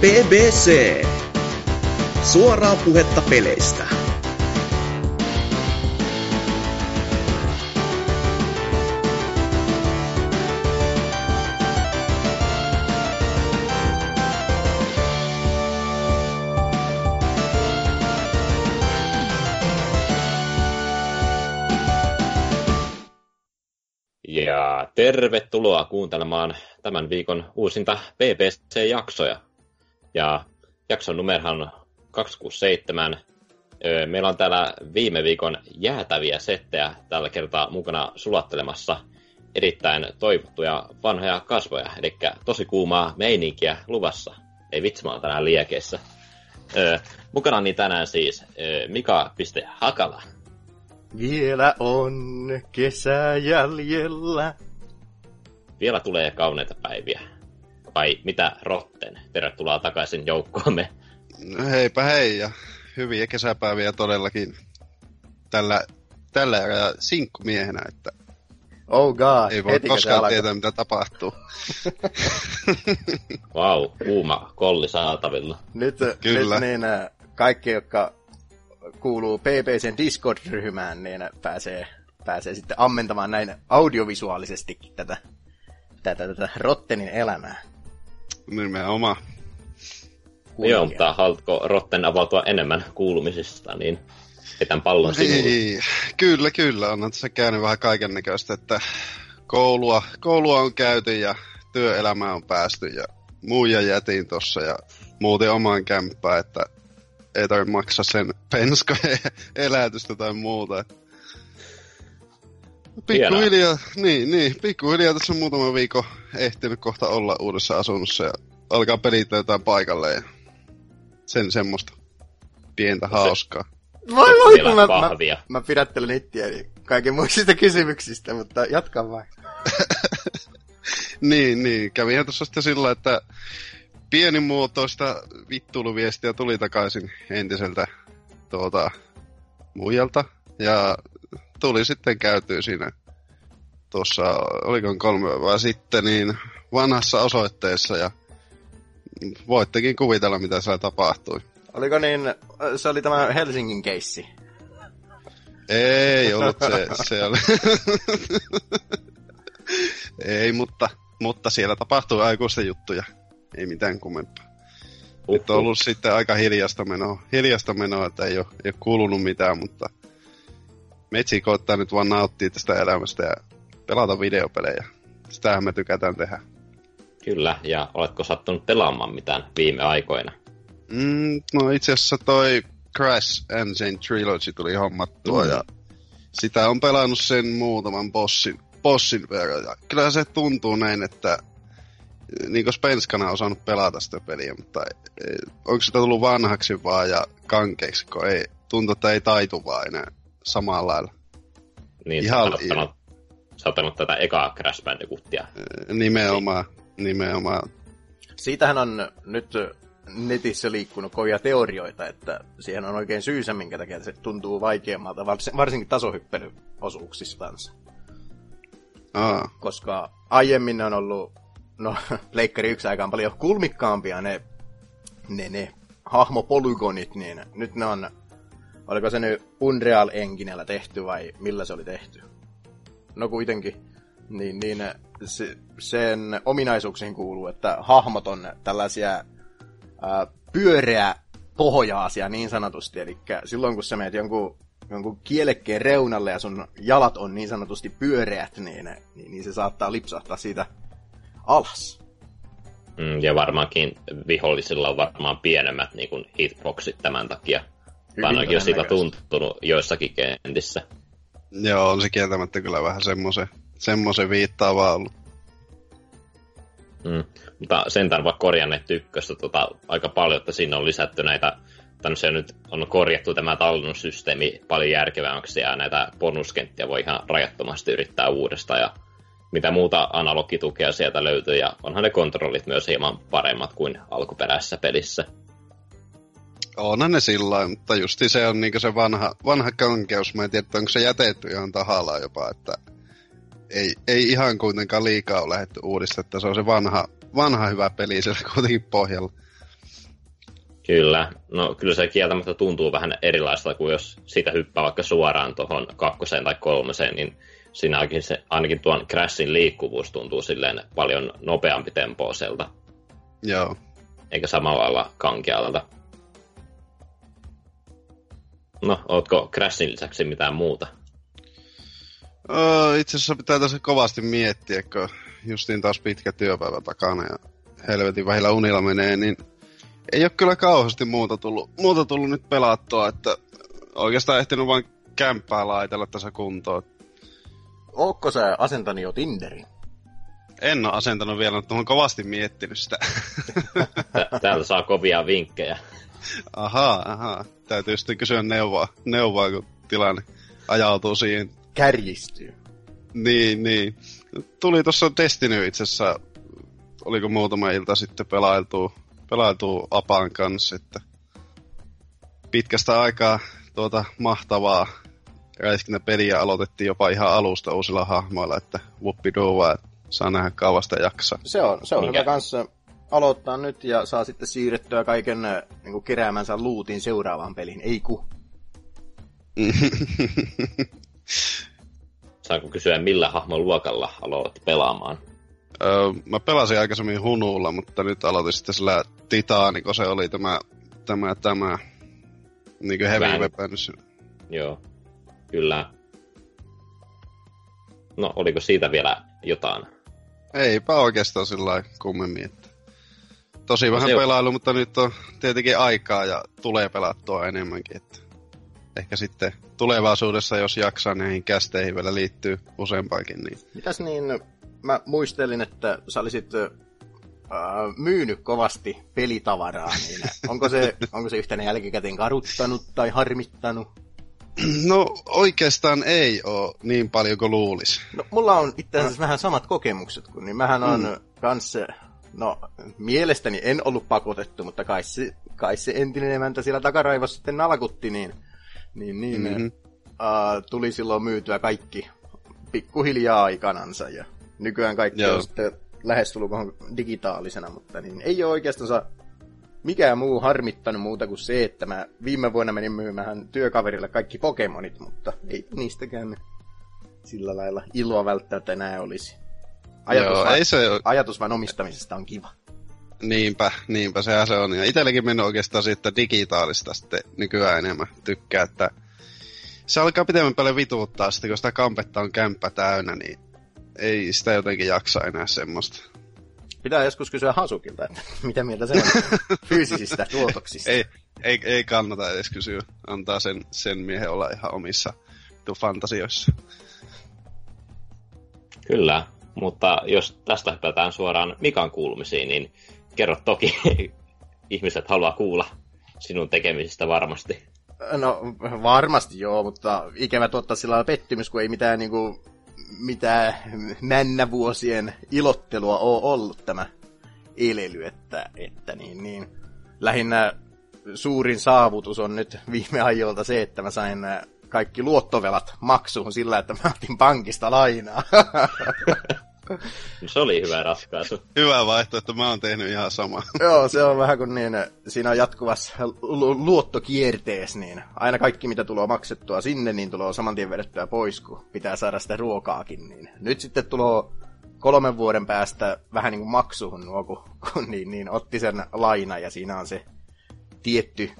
BBC. Suoraa puhetta peleistä. Ja tervetuloa kuuntelemaan tämän viikon uusinta BBC-jaksoja. Ja jakson numerohan on 267. Öö, Meillä on täällä viime viikon jäätäviä settejä tällä kertaa mukana sulattelemassa erittäin toivottuja vanhoja kasvoja. Eli tosi kuumaa meininkiä luvassa. Ei vitsi, mä oon tänään liekeissä. Öö, Mukana niin tänään siis öö, Mika.Hakala. Vielä on kesä jäljellä. Vielä tulee kauneita päiviä. Vai mitä Rotten? Tervetuloa takaisin joukkoomme. No heipä hei ja hyviä kesäpäiviä todellakin tällä, tällä erää sinkkumiehenä, että Oh god, ei voi koskaan tietää mitä tapahtuu. Vau, wow, kuuma kolli saatavilla. Nyt, Kyllä. nyt niin, äh, kaikki, jotka kuuluu PPCn Discord-ryhmään, niin pääsee, pääsee sitten ammentamaan näin audiovisuaalisestikin tätä, tätä, tätä Rottenin elämää. Nimenomaan. Joo, mutta haluatko Rotten avautua enemmän kuulumisista, niin heitän pallon sinulle. Ei, kyllä, kyllä. On tässä käynyt vähän kaiken näköistä, että koulua, koulua on käyty ja työelämään on päästy ja muija jätin tossa ja muuten omaan kämppään, että ei tarvitse maksaa sen penskojen elätystä tai muuta. Pikkuhiljaa, niin, niin, pikkuhiljaa tässä on muutama viikko ehtinyt kohta olla uudessa asunnossa ja alkaa pelittää jotain paikalle ja sen semmoista pientä hauskaa. Voi voi, mä, mä, pahvia. mä pidättelen itseäni kaiken muista kysymyksistä, mutta jatka vain. Niin, niin. Kävihän tuossa sitten sillä, että pienimuotoista vittuiluviestiä tuli takaisin entiseltä tuota, muijalta. Ja tuli sitten käytyä siinä tuossa, oliko kolme päivää sitten, niin vanhassa osoitteessa ja voittekin kuvitella, mitä siellä tapahtui. Oliko niin, se oli tämä Helsingin keissi. Ei ollut se, se oli... Ei, mutta, mutta siellä tapahtui aikuisten juttuja. Ei mitään kummempaa. Nyt on ollut sitten aika hiljasta menoa, hiljasta menoa että ei ole, ei ole kuulunut mitään, mutta metsi koittaa nyt vaan nauttia tästä elämästä ja pelata videopelejä. Sitähän me tykätään tehdä. Kyllä, ja oletko sattunut pelaamaan mitään viime aikoina? Mm, no itse asiassa toi Crash Engine Trilogy tuli hommattua Mm. ja sitä on pelannut sen muutaman bossin, bossin verran. Ja kyllä se tuntuu näin, että niin kuin Spenskana on osannut pelata sitä peliä, mutta ei, onko sitä tullut vanhaksi vaan ja kankeiksi, kun ei, tuntuu, että ei taitu vaan enää samalla lailla. Niin Ihan ottanut tätä ekaa Crash Bandicootia. Nimenomaan, nimenomaan. Siitähän on nyt netissä liikkunut kovia teorioita, että siihen on oikein syysä, minkä takia se tuntuu vaikeammalta, vars- varsinkin tasohyppelyosuuksissansa. Aa, Koska aiemmin on ollut, no, Pleikkari yksi aikaan paljon kulmikkaampia ne, ne, ne hahmopolygonit, niin nyt ne on, oliko se nyt Unreal Enginellä tehty vai millä se oli tehty? No kuitenkin, niin, niin se, sen ominaisuuksiin kuuluu, että hahmot on tällaisia ää, pyöreä pohjaasia niin sanotusti, eli silloin kun sä menet jonkun, jonkun kielekkeen reunalle ja sun jalat on niin sanotusti pyöreät, niin, niin, niin se saattaa lipsahtaa siitä alas. Mm, ja varmaankin vihollisilla on varmaan pienemmät niin kuin hitboxit tämän takia. Vaan ainakin on siitä tuntunut joissakin kentissä. Joo, on se kieltämättä kyllä vähän semmoisen, semmoisen viittaava ollut. Mm. Mutta sentään vaikka korjanneet ykköstä tota, aika paljon, että siinä on lisätty näitä, tämmöisiä nyt on korjattu tämä tallennussysteemi paljon järkevämmäksi ja näitä bonuskenttiä voi ihan rajattomasti yrittää uudestaan ja mitä muuta analogitukea sieltä löytyy ja onhan ne kontrollit myös hieman paremmat kuin alkuperäisessä pelissä. Onhan ne sillä mutta justi se on niinku se vanha, vanha kankeus. Mä en tiedä, onko se jätetty ihan tahallaan jopa, että ei, ei ihan kuitenkaan liikaa ole lähdetty uudistamaan, että se on se vanha, vanha hyvä peli siellä kuitenkin pohjalla. Kyllä. No kyllä se kieltämättä tuntuu vähän erilaista kuin jos siitä hyppää vaikka suoraan tuohon kakkoseen tai kolmoseen, niin siinä ainakin, se, ainakin tuon Crashin liikkuvuus tuntuu silleen paljon nopeampi tempoiselta. Joo. Eikä samalla lailla kankealta. No, ootko Crashin lisäksi mitään muuta? Öö, itse asiassa pitää tässä kovasti miettiä, kun justiin taas pitkä työpäivä takana ja helvetin vähillä unilla menee, niin ei ole kyllä kauheasti muuta tullut, muuta tullut nyt pelattua, että oikeastaan ehtinyt vain kämppää laitella tässä kuntoon. Ootko sä asentanut jo Tinderin? En ole asentanut vielä, mutta olen kovasti miettinyt sitä. Täältä saa kovia vinkkejä. Ahaa, ahaa. Täytyy sitten kysyä neuvoa, neuvoa kun tilanne ajautuu siihen. Kärjistyy. Niin, niin. Tuli tuossa Destiny itse asiassa, oliko muutama ilta sitten pelailtu, pelailtu Apan kanssa, että pitkästä aikaa tuota mahtavaa peliä aloitettiin jopa ihan alusta uusilla hahmoilla, että että saa nähdä kauasta jaksaa. Se on, se on Minkä? hyvä kanssa aloittaa nyt ja saa sitten siirrettyä kaiken niin kuin keräämänsä luutin seuraavaan peliin, ei ku. Saanko kysyä, millä hahmon luokalla aloit pelaamaan? Öö, mä pelasin aikaisemmin Hunulla, mutta nyt aloitin sitten sillä Titaani, kun se oli tämä, tämä, tämä niin kuin heavy weapons. Joo, kyllä. No, oliko siitä vielä jotain? Eipä oikeastaan sillä kummemmin, että tosi no vähän no, pelailu, mutta nyt on tietenkin aikaa ja tulee pelattua enemmänkin, että ehkä sitten tulevaisuudessa, jos jaksaa näihin kästeihin vielä liittyy useampaankin. Niin... Mitäs niin, mä muistelin, että sä olisit äh, myynyt kovasti pelitavaraa, niin onko se, onko se yhtenä jälkikäteen karuttanut tai harmittanut? No oikeastaan ei ole niin paljon kuin luulisi. No, mulla on itse asiassa vähän samat kokemukset kuin, niin mähän on mm. kanssa, no mielestäni en ollut pakotettu, mutta kai se, kai se entinen emäntä siellä takaraivossa sitten nalkutti, niin, niin, niin mm-hmm. uh, tuli silloin myytyä kaikki pikkuhiljaa aikanansa ja nykyään kaikki Joo. on sitten lähestulkoon digitaalisena, mutta niin ei ole oikeastaan mikään muu harmittanut muuta kuin se, että mä viime vuonna menin myymään työkaverille kaikki Pokemonit, mutta ei niistäkään sillä lailla iloa välttämättä enää olisi. Ajatus, Joo, vaan, ei se... ajatus vaan omistamisesta on kiva. Niinpä, niinpä sehän se on. Ja itsellekin mennyt oikeastaan siitä digitaalista sitten nykyään enemmän tykkää, että se alkaa pitemmän päälle vituuttaa sitten, kun sitä kampetta on kämppä täynnä, niin ei sitä jotenkin jaksa enää semmoista. Pitää joskus kysyä Hasukilta, että mitä mieltä se on fyysisistä tuotoksista. ei, ei, ei kannata edes kysyä. Antaa sen, sen miehen olla ihan omissa fantasioissa. Kyllä, mutta jos tästä hypätään suoraan Mikan kuulumisiin, niin kerro toki, ihmiset haluaa kuulla sinun tekemisistä varmasti. No varmasti joo, mutta ikävä tuottaa sillä pettymys, kun ei mitään niinku mitä männävuosien ilottelua ole ollut tämä elely, että, että niin, niin. lähinnä suurin saavutus on nyt viime ajoilta se, että mä sain kaikki luottovelat maksuun sillä, että mä otin pankista lainaa. Se oli hyvä ratkaisu. Hyvä vaihtoehto, mä oon tehnyt ihan sama. Joo, se on vähän kuin niin, siinä on jatkuvassa luottokierteessä, niin aina kaikki mitä tulee maksettua sinne, niin tulee saman tien vedettyä pois, kun pitää saada sitä ruokaakin. Niin. Nyt sitten tulee kolmen vuoden päästä vähän niin kuin maksuun nuo, kun, kun niin, niin, otti sen laina ja siinä on se tietty,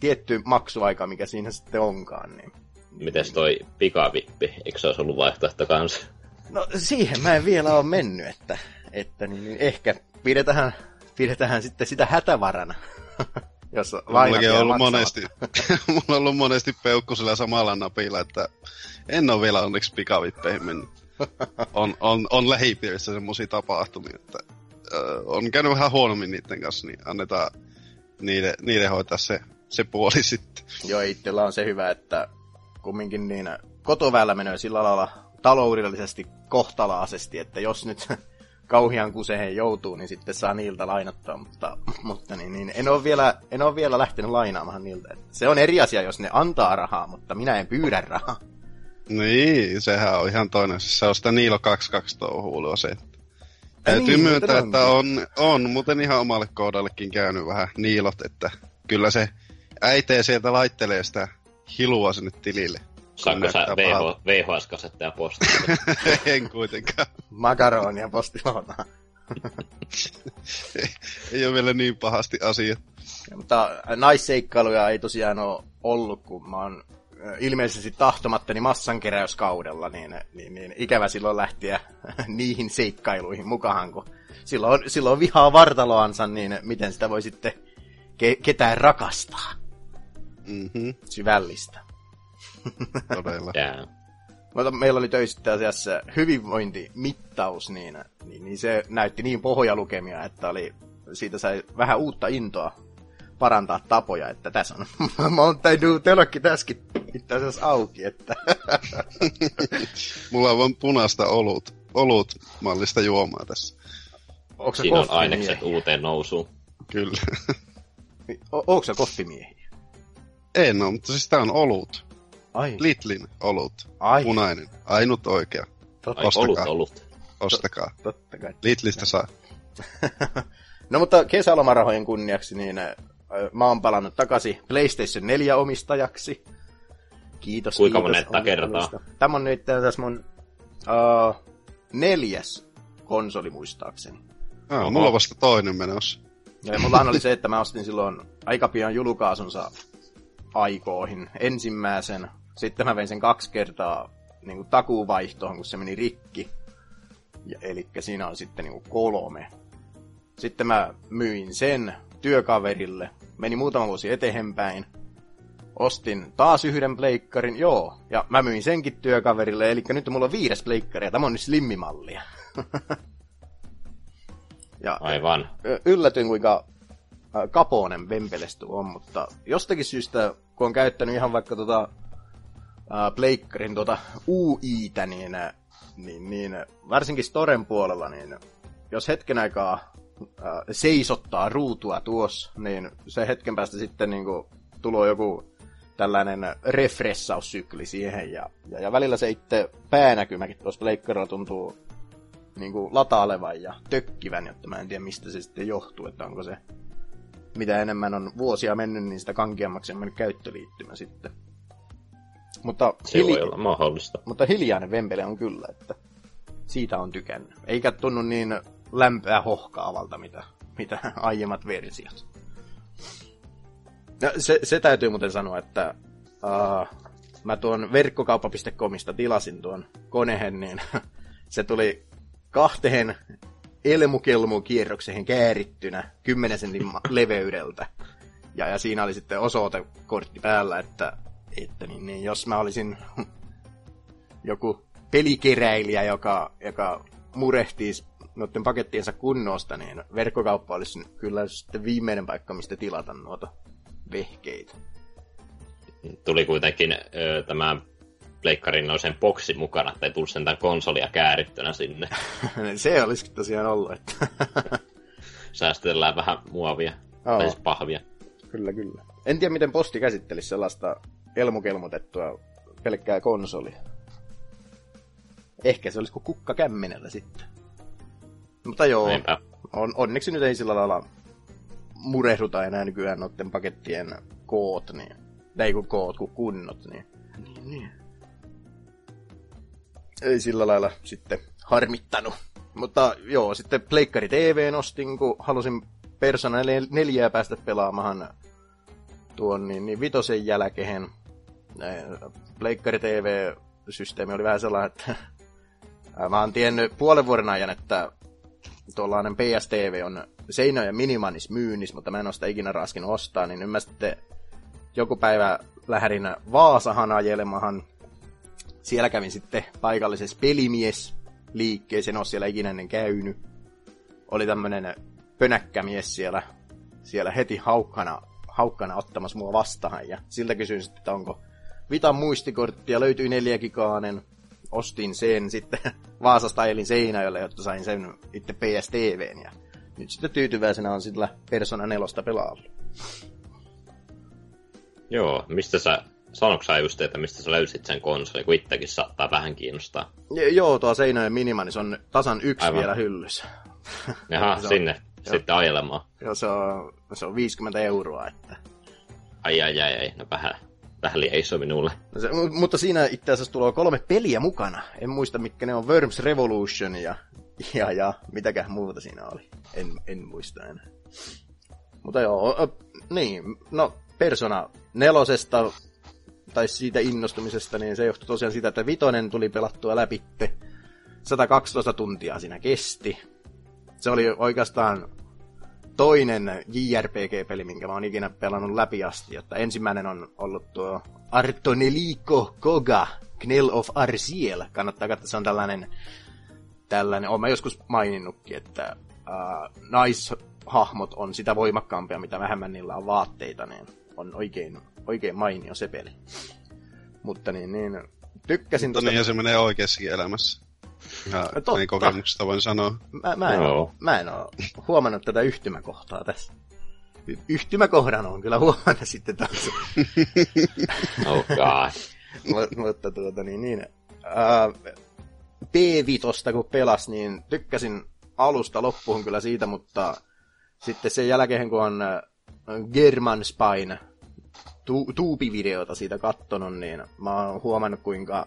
tietty maksuaika, mikä siinä sitten onkaan. Niin. Mites toi pikavippi, eikö se olisi ollut vaihtoehto kanssa? No siihen mä en vielä ole mennyt, että, että niin, niin ehkä pidetään, pidetään sitten sitä hätävarana. jos Mullakin on ollut monesti, mulla on ollut monesti peukku sillä samalla napilla, että en ole vielä onneksi pikavippeihin mennyt. On, on, on lähipiirissä semmoisia tapahtumia, että on käynyt vähän huonommin niiden kanssa, niin annetaan niiden, niiden hoitaa se, se puoli sitten. Joo, itsellä on se hyvä, että kumminkin niin kotoväellä menee sillä lailla taloudellisesti kohtalaisesti, että jos nyt kauhian kuseen joutuu, niin sitten saa niiltä lainattaa, mutta, mutta niin, niin, en, ole vielä, en ole vielä lähtenyt lainaamaan niiltä. Se on eri asia, jos ne antaa rahaa, mutta minä en pyydä rahaa. Niin, sehän on ihan toinen. Se on sitä Niilo 22 touhuulua se. Täytyy niin, myöntää, että on, on muuten ihan omalle kohdallekin käynyt vähän niilot, että kyllä se äitee sieltä laittelee sitä hilua sinne tilille. Saanko sä VH. VHS-kasetteja postista? en kuitenkaan. Makaronia postiloonaa. Ei ole vielä niin pahasti asia. Mutta naisseikkailuja ei tosiaan ole ollut, kun mä oon ö, ilmeisesti tahtomattani massankeräyskaudella, niin, niin, niin ikävä silloin lähteä niihin seikkailuihin mukaan, kun silloin, silloin vihaa vartaloansa, niin miten sitä voi sitten ke- ketään rakastaa. Mm-hmm, Syvällistä. todella. Jää. Mutta meillä oli töissä itse asiassa hyvinvointimittaus, niin, niin, niin se näytti niin pohjalukemia, että oli, siitä sai vähän uutta intoa parantaa tapoja, että tässä on monta telokki täskin itse asiassa auki, että Mulla on vaan punaista olut, olut mallista juomaa tässä. onko Siinä on ainekset uuteen nousuun. Kyllä. O- Onko se koffimiehiä? En ole, mutta siis tää on olut. Ai, Litlin olut. ai, Punainen. Ainut oikea. totta, Ai Ostakaa. olut, olut. Ostakaa. totta kai. Lidlistä saa. No mutta kesälomarahojen kunniaksi, niin äh, mä oon palannut takaisin PlayStation 4 omistajaksi. Kiitos, Kuinka kiitos monetta kertaa? Tämä on nyt tässä mun uh, neljäs konsoli muistaakseni. Ah, mulla on vasta toinen menossa. Ja mullahan oli se, että mä ostin silloin aika pian julkaisunsa aikoihin ensimmäisen. Sitten mä vein sen kaksi kertaa niin kuin takuuvaihtoon, kun se meni rikki. Ja, eli siinä on sitten niin kuin kolme. Sitten mä myin sen työkaverille. Meni muutama vuosi eteenpäin. Ostin taas yhden pleikkarin, joo. Ja mä myin senkin työkaverille, eli nyt mulla on viides pleikkari, ja tämä on nyt slimmimallia. ja Aivan. Yllätyin, kuinka ä, kapoinen Vempelestu on, mutta jostakin syystä, kun on käyttänyt ihan vaikka tota Pleikkarin tota UItä, niin, niin, niin varsinkin Storen puolella, niin jos hetken aikaa seisottaa ruutua tuossa, niin se hetken päästä sitten niin tulee joku tällainen refressaussykli siihen, ja, ja, ja välillä se itse päänäkymäkin tuossa Pleikkarilla tuntuu niin kuin latailevan ja tökkivän, jotta mä en tiedä mistä se sitten johtuu, että onko se mitä enemmän on vuosia mennyt, niin sitä kankeammaksi on mennyt käyttöliittymä sitten. Mutta, Se voi olla mahdollista. mutta hiljainen vempele on kyllä, että siitä on tykännyt. Eikä tunnu niin lämpöä hohkaavalta, mitä, mitä aiemmat versiot. No, se, se täytyy muuten sanoa, että uh, mä tuon verkkokauppa.comista tilasin tuon konehen, niin se tuli kahteen elmukelmu kierrokseen käärittynä 10 sentin leveydeltä. Ja, ja siinä oli sitten osoitekortti päällä, että, että niin, niin, jos mä olisin joku pelikeräilijä, joka, joka murehtii noiden pakettiensa kunnosta, niin verkkokauppa olisi kyllä sitten viimeinen paikka, mistä tilata noita vehkeitä. Tuli kuitenkin ö, tämä pleikkarin noisen boksi mukana, että ei tullut sentään konsolia käärittynä sinne. Se olisi tosiaan ollut, että Säästellään vähän muovia, Joo. tai siis pahvia. Kyllä, kyllä. En tiedä, miten posti käsittelisi sellaista elmukelmotettua pelkkää konsolia. Ehkä se olisi kuin kukka kämmenellä sitten. Mutta joo, Niinpä. on, onneksi nyt ei sillä lailla murehduta enää nykyään noiden pakettien koot, niin, ei kun koot, kun kunnot, niin, niin, niin. Ei sillä lailla sitten harmittanut. Mutta joo, sitten Pleikkari TV nostin, kun halusin Persona 4 päästä pelaamaan tuon niin, niin vitosen jälkeen. Eh, Pleikkari TV-systeemi oli vähän sellainen, että ää, mä oon tiennyt puolen vuoden ajan, että tuollainen PSTV on Seinä ja Minimanis myynnissä, mutta mä en ole sitä ikinä raskin ostaa, niin nyt mä sitten joku päivä lähdin Vaasahan ajelemahan. Siellä kävin sitten paikallisessa pelimies liikkeessä, en ole siellä ikinä ennen käynyt. Oli tämmönen pönäkkämies siellä, siellä heti haukkana, haukkana ottamassa mua vastaan. Ja siltä kysyin sitten, että onko Vitan muistikorttia, löytyi neljäkikaanen. Ostin sen sitten Vaasasta ajelin Seinäjölle, jotta sain sen itse PSTVn. Ja nyt sitten tyytyväisenä on sillä Persona 4 pelaalla. Joo, mistä sä, sanoiko sä just, että mistä sä löysit sen konsoli, kun itsekin saattaa vähän kiinnostaa. Ja, joo, tuo Seinäjoen Minimanis on tasan yksi Aivan. vielä hyllyssä. Jaha, Se on- sinne sitten ajelemaan. Joo, se on, se on 50 euroa, että Ai ai ai, ai. no vähän, vähän liian iso minulle. No se, mutta siinä itse asiassa tulee kolme peliä mukana. En muista, mitkä ne on. Worms Revolution ja, ja, ja mitäkään muuta siinä oli. En, en muista enää. Mutta joo, niin, no Persona nelosesta, tai siitä innostumisesta, niin se johtui tosiaan siitä, että vitonen tuli pelattua läpitte. 112 tuntia siinä kesti. Se oli oikeastaan toinen JRPG-peli, minkä mä oon ikinä pelannut läpi asti. Että ensimmäinen on ollut tuo Artonelico Koga, Knell of Arsiel. Kannattaa katsoa, se on tällainen, tällainen, oon mä joskus maininnutkin, että uh, naishahmot on sitä voimakkaampia, mitä vähemmän niillä on vaatteita, niin on oikein, oikein mainio se peli. Mutta niin, niin tykkäsin Mutta niin se menee oikeassakin elämässä. Ja Totta. niin kokemuksesta voin sanoa. Mä, mä, en, Joo. mä en ole huomannut tätä yhtymäkohtaa tässä. Y- Yhtymäkohdan on kyllä huomannut sitten taas. Oh god. Mu- mutta tuota niin, niin ää, P5 kun pelas, niin tykkäsin alusta loppuun kyllä siitä, mutta sitten sen jälkeen kun on German Spine tu- tuupivideota siitä kattonut, niin mä oon huomannut kuinka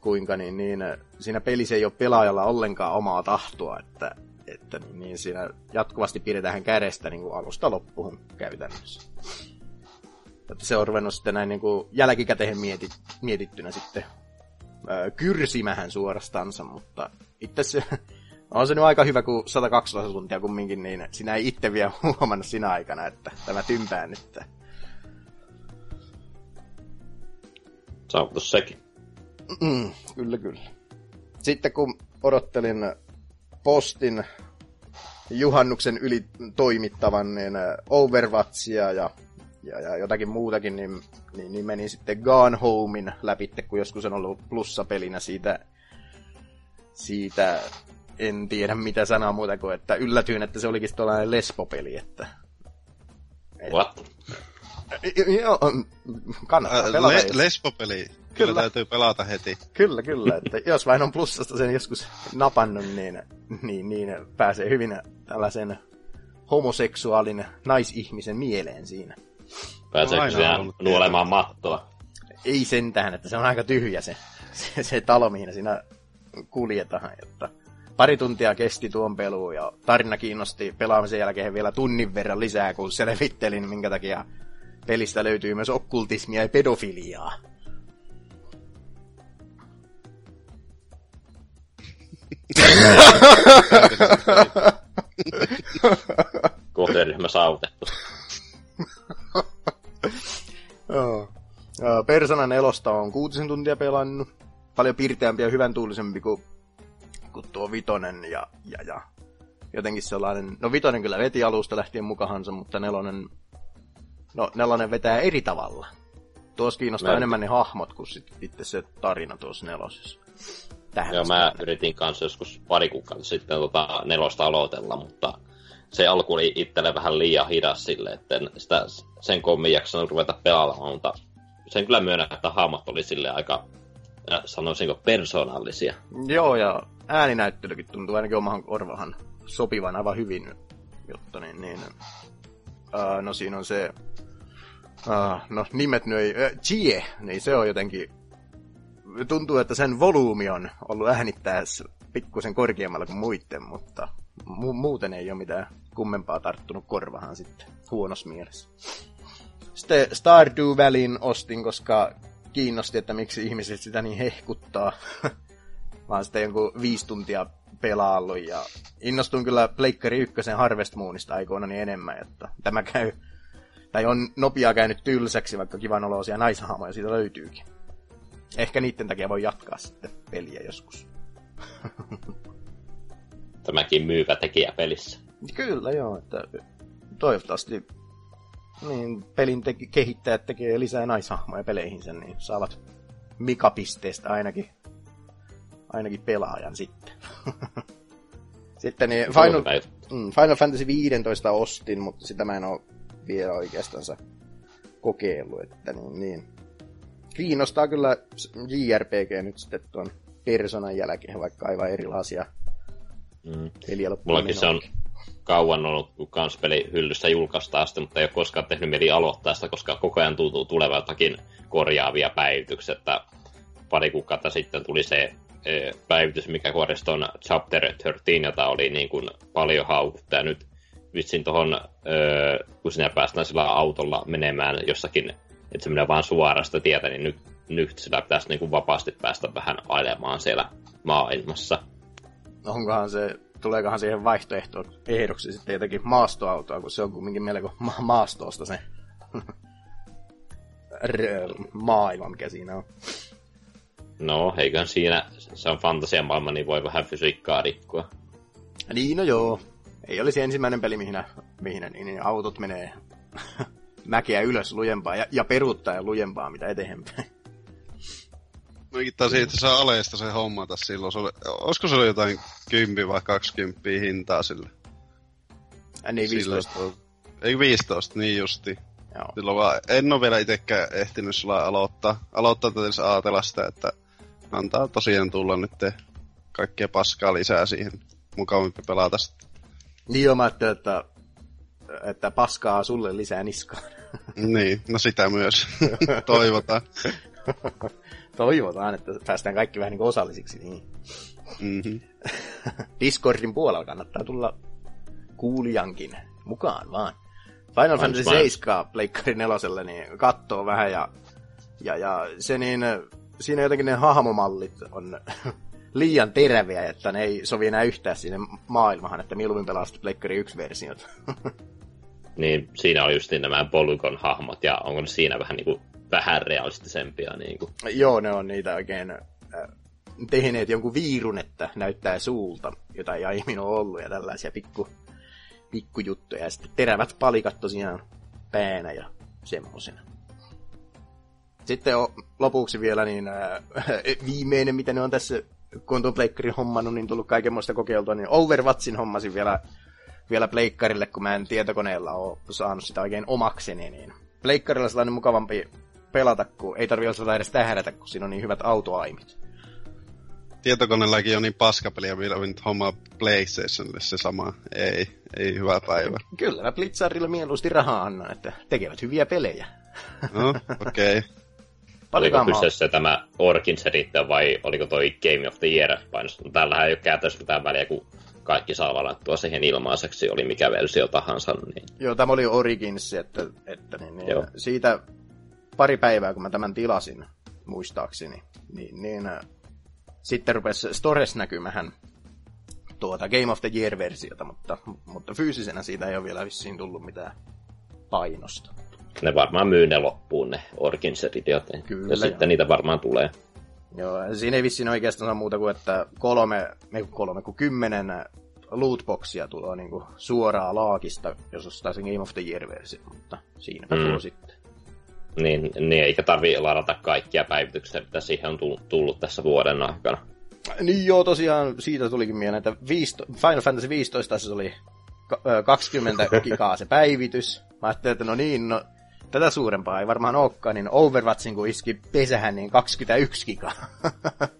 kuinka niin, niin, siinä pelissä ei ole pelaajalla ollenkaan omaa tahtoa, että, että niin, niin siinä jatkuvasti pidetään kädestä niin kuin alusta loppuun käytännössä. Että se on ruvennut sitten näin niin kuin jälkikäteen mietit, mietittynä sitten ää, kyrsimähän suorastansa, mutta itse se on se nyt aika hyvä, kun 112 tuntia kumminkin, niin sinä ei itse vielä huomannut sinä aikana, että tämä tympää nyt. Saavutus sekin. Mm, kyllä, kyllä. Sitten kun odottelin postin juhannuksen yli toimittavan niin äh, Overwatchia ja, ja, ja jotakin muutakin, niin, niin, niin menin sitten Gone Homein läpi, kun joskus on ollut plussapelinä siitä, siitä en tiedä mitä sanaa muuta kuin, että yllätyin, että se olikin tuollainen lesbopeli, että What? Joo, kannattaa pelata. Le- Lesbo-peli. Kyllä. Kyllä. täytyy pelata heti. Kyllä, kyllä. Että jos vain on plussasta sen joskus napannut, niin, niin, niin pääsee hyvin tällaisen homoseksuaalin naisihmisen mieleen siinä. Pääseekö siinä ollut nuolemaan mattoa? Ei sentään, että se on aika tyhjä se, se, se talo, mihin siinä kuljetaan. Jotta pari tuntia kesti tuon pelu ja tarina kiinnosti pelaamisen jälkeen vielä tunnin verran lisää, kun selvittelin, minkä takia pelistä löytyy myös okkultismia ja pedofiliaa. Kohderyhmä saavutettu. Joo, Persona nelosta on kuutisen tuntia pelannut. Paljon pirteämpi ja hyvän tuulisempi kuin, kuin tuo vitonen ja, ja, ja jotenkin sellainen, no vitonen kyllä veti alusta lähtien mukahansa, mutta nelonen, no nelonen vetää eri tavalla. Tuossa kiinnostaa Mä- enemmän ne hahmot kuin sit itse se tarina tuossa nelosessa. Tähän Joo, mä yritin kanssa joskus pari kuukautta sitten tota nelosta aloitella, mutta se alku oli itselle vähän liian hidas sille, että en sitä sen kommin jaksanut ruveta pelaamaan, mutta sen kyllä myönnän, että hahmot oli sille aika, sanoisinko, persoonallisia. Joo, ja ääninäyttelykin tuntuu ainakin omahan korvahan sopivan aivan hyvin, jotta niin, niin uh, no siinä on se, uh, no nimet nyt ei, uh, Chie, niin se on jotenkin, tuntuu, että sen volyymi on ollut äänittäessä pikkusen korkeammalla kuin muiden, mutta mu- muuten ei ole mitään kummempaa tarttunut korvahan sitten huonossa mielessä. Sitten Stardew Valleyn ostin, koska kiinnosti, että miksi ihmiset sitä niin hehkuttaa. Mä oon sitten jonkun viisi tuntia pelaillut ja innostuin kyllä Pleikkari ykkösen Harvest Moonista aikoina niin enemmän, että tämä käy, tai on nopeaa käynyt tylsäksi, vaikka kivan oloisia naishahmoja siitä löytyykin. Ehkä niiden takia voi jatkaa sitten peliä joskus. Tämäkin myyvä tekijä pelissä. Kyllä joo, että toivottavasti niin, pelin te- kehittäjät tekee lisää naishahmoja peleihinsä, niin saavat mikapisteestä ainakin, ainakin pelaajan sitten. sitten niin Final, mm, Final Fantasy 15 ostin, mutta sitä mä en oo vielä oikeastaan kokeillut, että niin, niin. Kiinnostaa kyllä JRPG nyt sitten tuon Personan jälkeen, vaikka aivan erilaisia Mm. Mullakin se on kauan ollut kans peli hyllyssä julkaistaan sitä, mutta ei ole koskaan tehnyt mieli aloittaa sitä, koska koko ajan tuntuu tulevan jotakin korjaavia päivityksiä, että pari kuukautta sitten tuli se e, päivitys, mikä on Chapter 13, jota oli niin kuin paljon haukuttu, ja nyt vitsin tuohon, kun sinä päästään sillä autolla menemään jossakin, että se menee vaan suorasta tietä, niin nyt, nyt sillä pitäisi niin kuin vapaasti päästä vähän ailemaan siellä maailmassa. Onkohan se, tuleekohan siihen vaihtoehtoon ehdoksi sitten jotenkin maastoautoa, kun se on kumminkin melko ma- maastoosta se maailma, mikä siinä on. No, eiköhän siinä, se on fantasiamaailma, niin voi vähän fysiikkaa rikkoa. Niin, no joo. Ei olisi ensimmäinen peli, mihin, mihin niin, niin autot menee mäkeä ylös lujempaa ja, ja peruuttaa ja lujempaa mitä eteenpäin. Mäkin taisin itse asiassa aleista se hommata silloin. Se oli, olisiko se oli jotain 10 vai 20 hintaa sille? Ja niin 15. Sille, ei 15, niin justi. Joo. Silloin vaan, en ole vielä itsekään ehtinyt sulla aloittaa. Aloittaa tätä ajatella sitä, että antaa tosiaan tulla nyt kaikkea paskaa lisää siihen. Mukavampi pelata sitten. Niin joo, mä että, että paskaa sulle lisää niskaan. niin, no sitä myös. Toivotaan. Toivotaan, että päästään kaikki vähän niin osallisiksi. Niin. Mm-hmm. Discordin puolella kannattaa tulla kuulijankin mukaan vaan. Final Fantasy 7 Pleikkari neloselle niin kattoo vähän ja, ja, ja se niin, siinä jotenkin ne hahmomallit on liian teräviä, että ne ei sovi enää yhtään sinne maailmahan, että mieluummin pelaa sitten Pleikkari 1-versiot. niin, siinä oli just nämä Polygon hahmot, ja onko ne siinä vähän niinku vähän realistisempia. Niin kuin. Joo, ne on niitä oikein äh, tehneet jonkun viirun, että näyttää suulta, jota ei aiemmin ole ollut, ja tällaisia pikku, pikkujuttuja. Ja sitten terävät palikat tosiaan päänä ja semmosena. Sitten on lopuksi vielä niin äh, viimeinen, mitä ne on tässä, kun on tuon pleikkarin hommannut, niin tullut kaikenmoista kokeiltua, niin Overwatchin hommasin vielä, vielä pleikkarille, kun mä en tietokoneella ole saanut sitä oikein omakseni, niin pleikkarilla sellainen mukavampi pelata, kun ei tarvi osata edes tähdätä, kun siinä on niin hyvät autoaimit. Tietokoneellakin on niin paskapeliä vielä nyt hommaa PlayStationille se sama. Ei, ei hyvä päivä. Kyllä, mä Blitzarille mieluusti rahaa annan, että tekevät hyviä pelejä. No, okei. Okay. Oliko kyseessä tämä Orkin sitten vai oliko toi Game of the Year painos? Täällähän ei ole käytössä mitään väliä, kun kaikki saa valattua siihen ilmaiseksi, oli mikä versio tahansa. Niin... Joo, tämä oli Origins, että, että niin, niin, siitä pari päivää, kun mä tämän tilasin, muistaakseni, niin, niin äh, sitten rupesi Stores näkymähän tuota Game of the Year-versiota, mutta, mutta fyysisenä siitä ei ole vielä vissiin tullut mitään painosta. Ne varmaan myy ne loppuun, ne Kyllä, ja sitten niitä varmaan tulee. Joo, siinä ei vissiin oikeastaan muuta kuin, että kolme, ei kolme kuin kymmenen lootboxia tulee niin kuin suoraan laakista, jos ostaa sen Game of the Year-versio, mutta siinäpä mm. tuo sitten. Niin, niin eikä tarvi ladata kaikkia päivityksiä, mitä siihen on tullut tässä vuoden aikana. Niin joo, tosiaan siitä tulikin mieleen, että viisto, Final Fantasy 15 se oli 20 gigaa se päivitys. Mä ajattelin, että no niin, no tätä suurempaa ei varmaan olekaan, niin Overwatchin kun iski pesähän, niin 21 gigaa.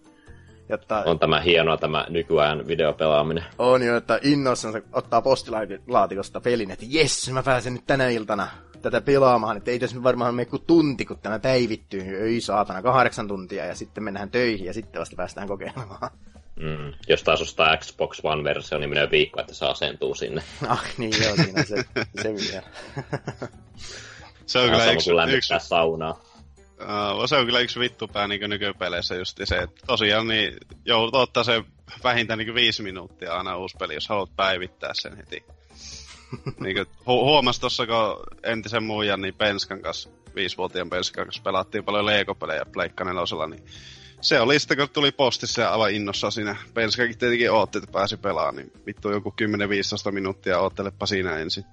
Jotta... On tämä hienoa tämä nykyajan videopelaaminen. On jo, että innoissaan se ottaa postilaatikosta pelin, että jes, mä pääsen nyt tänä iltana tätä pelaamaan, että ei tässä varmaan mene kuin tunti, kun tämä päivittyy. Ei saatana, kahdeksan tuntia ja sitten mennään töihin ja sitten vasta päästään kokeilemaan. Mm. Jos taas ostaa Xbox One-versio, niin menee viikko, että se asentuu sinne. Ah, niin joo, siinä se, se vielä. se on kyllä yksi, yksi, saunaa. Uh, se on kyllä yksi vittupää niin nykypeleissä just se, että tosiaan niin joudut ottaa se vähintään niin viisi minuuttia aina uusi peli, jos haluat päivittää sen heti. niin kuin, hu- huomasi tuossa, kun entisen muijan, niin Penskan kanssa, viisivuotiaan Penskan kanssa pelattiin paljon Lego-pelejä Pleikka nelosella, niin se oli sitten, kun tuli postissa ja aivan innossa siinä. Penskakin tietenkin ootti, että pääsi pelaamaan, niin vittu joku 10-15 minuuttia oottelepa siinä ensin.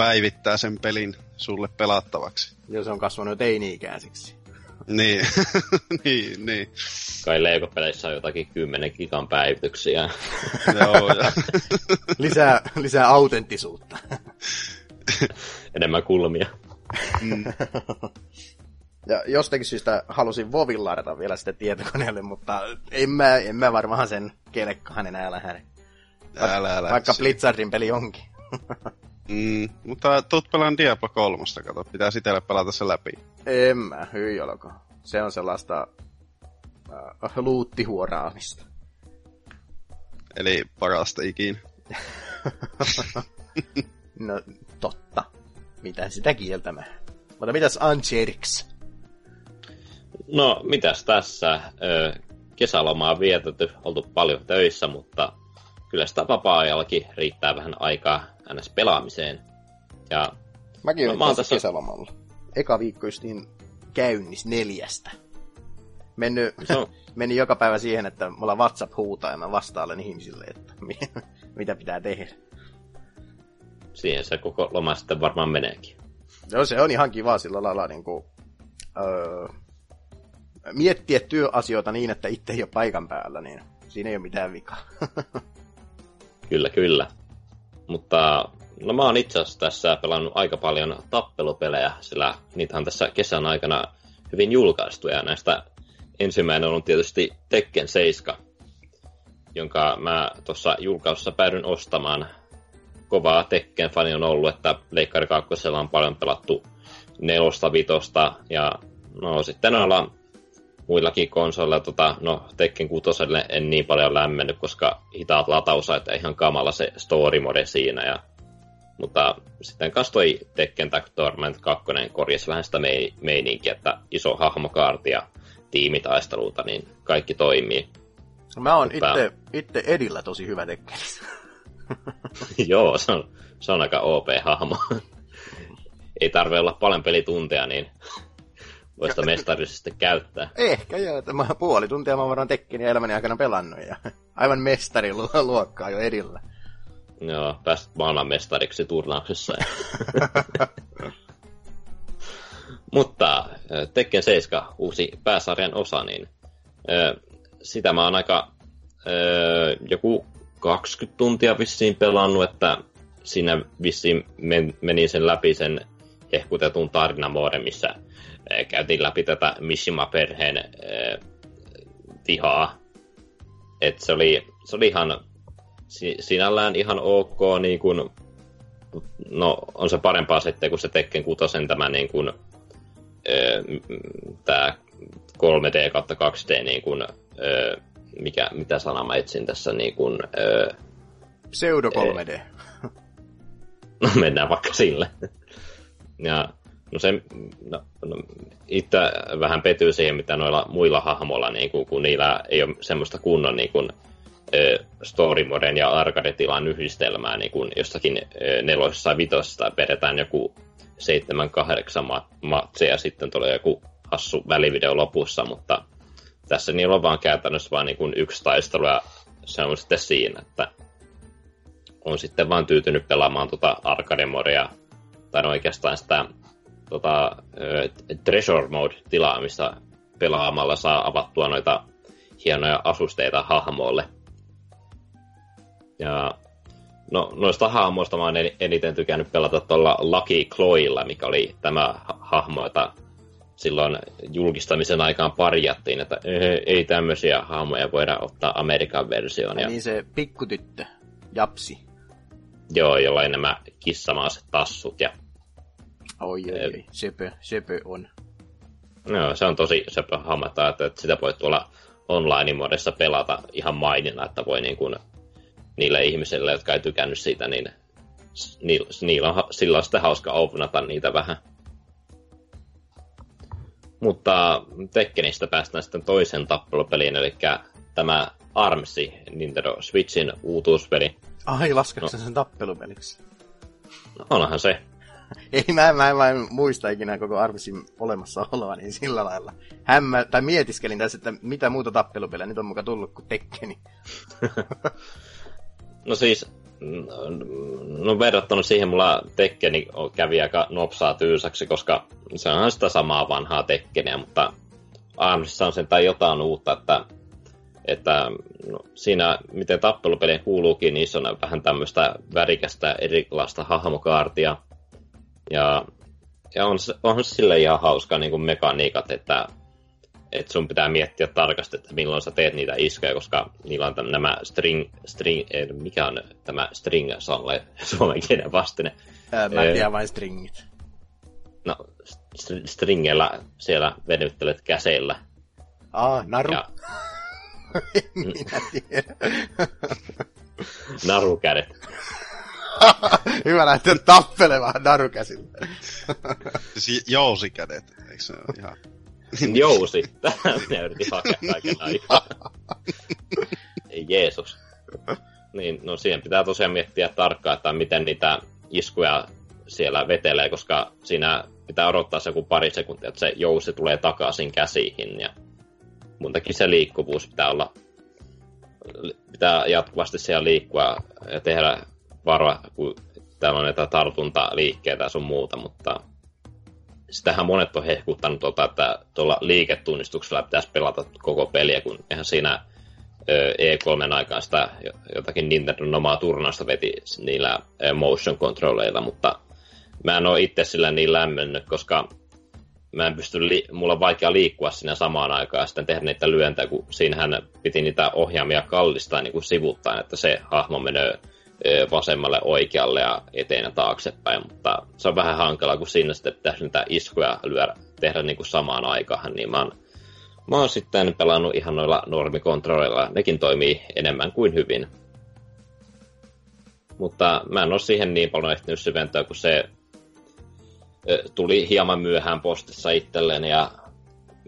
Päivittää sen pelin sulle pelattavaksi. Joo, se on kasvanut teini-ikäisiksi. niin, niin, niin. Kai Lego-peleissä on jotakin 10 gigan päivityksiä. Joo, ja. lisää, lisää autenttisuutta. Enemmän kulmia. Mm. Ja jostakin syystä halusin Vovin ladata vielä sitten tietokoneelle, mutta en mä, en mä varmaan sen kelekkaan enää lähde Älä, älä. Vaikka Blizzardin peli onkin. Mm, mutta tuut pelaan Diablo 3, kato. Pitää itselle pelata se läpi. En mä, hyi olko. Se on sellaista äh, luuttihuoraamista. Eli parasta ikinä. No, totta. Mitä sitä kieltämään. Mutta mitäs Ancherix? No, mitäs tässä? Ö, kesälomaa on vietetty, oltu paljon töissä, mutta kyllä sitä vapaa-ajallakin riittää vähän aikaa ns. pelaamiseen. Ja Mäkin No, mä oon tässä kesälomalla. Eka viikko justiin käynnis neljästä. Mennyt, se on, meni joka päivä siihen, että mulla WhatsApp huutaa ja mä vastailen ihmisille, että mi- mitä pitää tehdä. siihen se koko loma sitten varmaan meneekin. Joo, se on ihan kiva sillä lailla niin kuin, öö, miettiä työasioita niin, että itse ei ole paikan päällä, niin siinä ei ole mitään vikaa. Kyllä, kyllä. Mutta no mä oon itse asiassa tässä pelannut aika paljon tappelupelejä, sillä niitä on tässä kesän aikana hyvin julkaistu, ja näistä ensimmäinen on tietysti Tekken 7, jonka mä tuossa julkaisussa päädyin ostamaan. Kovaa Tekken-fani on ollut, että Leikkari 2 on paljon pelattu nelosta, vitosta, ja no sitten noilla muillakin konsoleilla, tota, no Tekken 6 en niin paljon lämmennyt, koska hitaat latausajat ja ihan kamala se story mode siinä. Ja, mutta sitten kanssa toi Tekken Tag Tournament 2 korjasi vähän sitä mei- meininkiä, että iso hahmokaarti ja tiimitaisteluita, niin kaikki toimii. Mä oon itse, itse Edillä tosi hyvä tekkelissä. Joo, se on, se on aika OP-hahmo. Ei tarvi olla paljon pelitunteja, niin voi sitä mestarisesti käyttää. Ehkä joo, että mä puoli tuntia mä varmaan Tekkeniä elämäni aikana pelannut ja aivan mestari lu- luokkaa jo Edillä. Joo, pääsit maailmanmestariksi turnauksessa. Mutta Tekken 7, uusi pääsarjan osa, niin sitä mä oon aika joku 20 tuntia vissiin pelannut, että siinä vissiin men, meni sen läpi sen hehkutetun tarinamuodon, missä käytiin läpi tätä Mishima-perheen äh, vihaa. Et se oli, se oli ihan si- sinällään ihan ok, niin kuin, no on se parempaa sitten, kun se Tekken 6 tämä niin kuin, öö, tämä 3D kautta 2D, niin kuin, öö, mikä, mitä sanaa mä etsin tässä, niin kuin, öö, Pseudo 3D. no mennään vaikka sille. Ja no se, no, no, itse vähän petyy siihen, mitä noilla muilla hahmoilla, niin kuin, kun niillä ei ole semmoista kunnon niin kuin, ö, story moden ja arcade-tilan yhdistelmää, niin kuin jostakin nelosessa ja vitosessa vedetään joku 7-8 ma- matseja ja sitten tulee joku hassu välivideo lopussa, mutta tässä niillä on vaan käytännössä vaan niin yksi taistelu ja se on sitten siinä, että on sitten vaan tyytynyt pelaamaan tota arcade tai oikeastaan sitä tota, treasure mode-tilaa, missä pelaamalla saa avattua noita hienoja asusteita hahmoille. Ja no, noista hahmoista mä oon en- eniten tykännyt pelata tuolla Lucky Chloilla, mikä oli tämä ha- hahmo, jota silloin julkistamisen aikaan parjattiin, että "Eh, ei tämmöisiä hahmoja voida ottaa Amerikan versioon. Ja Ja, niin se pikkutyttö, Japsi. joo, jolla oli nämä kissamaiset tassut ja Oi, oi, oi. Söpö, söpö on. No, se on tosi söpö hammata, että, että sitä voi tuolla online-modessa pelata ihan mainina, että voi niin kuin, niille ihmisille, jotka ei tykännyt siitä, niin niillä, niillä on, sillä on sitten hauska ovnata niitä vähän. Mutta Tekkenistä päästään sitten toisen tappelupeliin, eli tämä Armsi, Nintendo Switchin uutuuspeli. Ai, laskatko no. sen tappelupeliksi? No, onhan se. Ei, mä, mä, mä en muista ikinä koko Arvisin olemassaoloa, niin sillä lailla. Hämmä, tai mietiskelin tässä, että mitä muuta tappelupelejä nyt on muka tullut kuin Tekkeni. No siis, no verrattuna siihen mulla Tekkeni kävi aika nopsaa tyysäksi, koska se on sitä samaa vanhaa Tekkeniä, mutta Armsissa on sentään jotain uutta, että, että no, siinä, miten tappelupelien kuuluukin, niin se on vähän tämmöistä värikästä erilaista hahmokaartia. Ja, ja on, se sille ihan hauska niin kuin mekaniikat, että että sun pitää miettiä tarkasti, että milloin sä teet niitä iskuja, koska niillä on täm, nämä string, string, eh, mikä on tämä string songlle suomen kielen vastine. Ää, mä en tiedä vain stringit. No, st- stringellä siellä venyttelet käsillä. Aa, naru. Ja en minä tiedä. narukädet. Hyvä lähteä tappelemaan narukäsillä. Siis jousikädet, eikö se ole ihan... Jousi. Tähän minä yritin hakea kaiken aikaa. Ei Jeesus. Niin, no siihen pitää tosiaan miettiä tarkkaan, että miten niitä iskuja siellä vetelee, koska siinä pitää odottaa se joku pari sekuntia, että se jousi tulee takaisin käsiin. Ja muutenkin se liikkuvuus pitää olla, pitää jatkuvasti siellä liikkua ja tehdä varoa, kun täällä on näitä tartuntaliikkeitä sun muuta, mutta sitähän monet on hehkuttanut, tuota, että tuolla liiketunnistuksella pitäisi pelata koko peliä, kun eihän siinä E3 aikaan sitä jotakin Nintendo omaa turnausta veti niillä motion controlleilla, mutta mä en ole itse sillä niin lämmennyt, koska mä en pysty, li- mulla on vaikea liikkua siinä samaan aikaan ja sitten tehdä niitä lyöntejä, kun siinähän piti niitä ohjaamia kallistaa niin kuin sivuttain, että se hahmo menee vasemmalle, oikealle ja eteen ja taaksepäin, mutta se on vähän hankala, kun siinä sitten pitäisi niitä iskuja lyödä, tehdä niin kuin samaan aikaan, niin mä oon, mä oon sitten pelannut ihan noilla normikontrolleilla, nekin toimii enemmän kuin hyvin. Mutta mä en ole siihen niin paljon ehtinyt syventyä, kun se tuli hieman myöhään postissa itselleen ja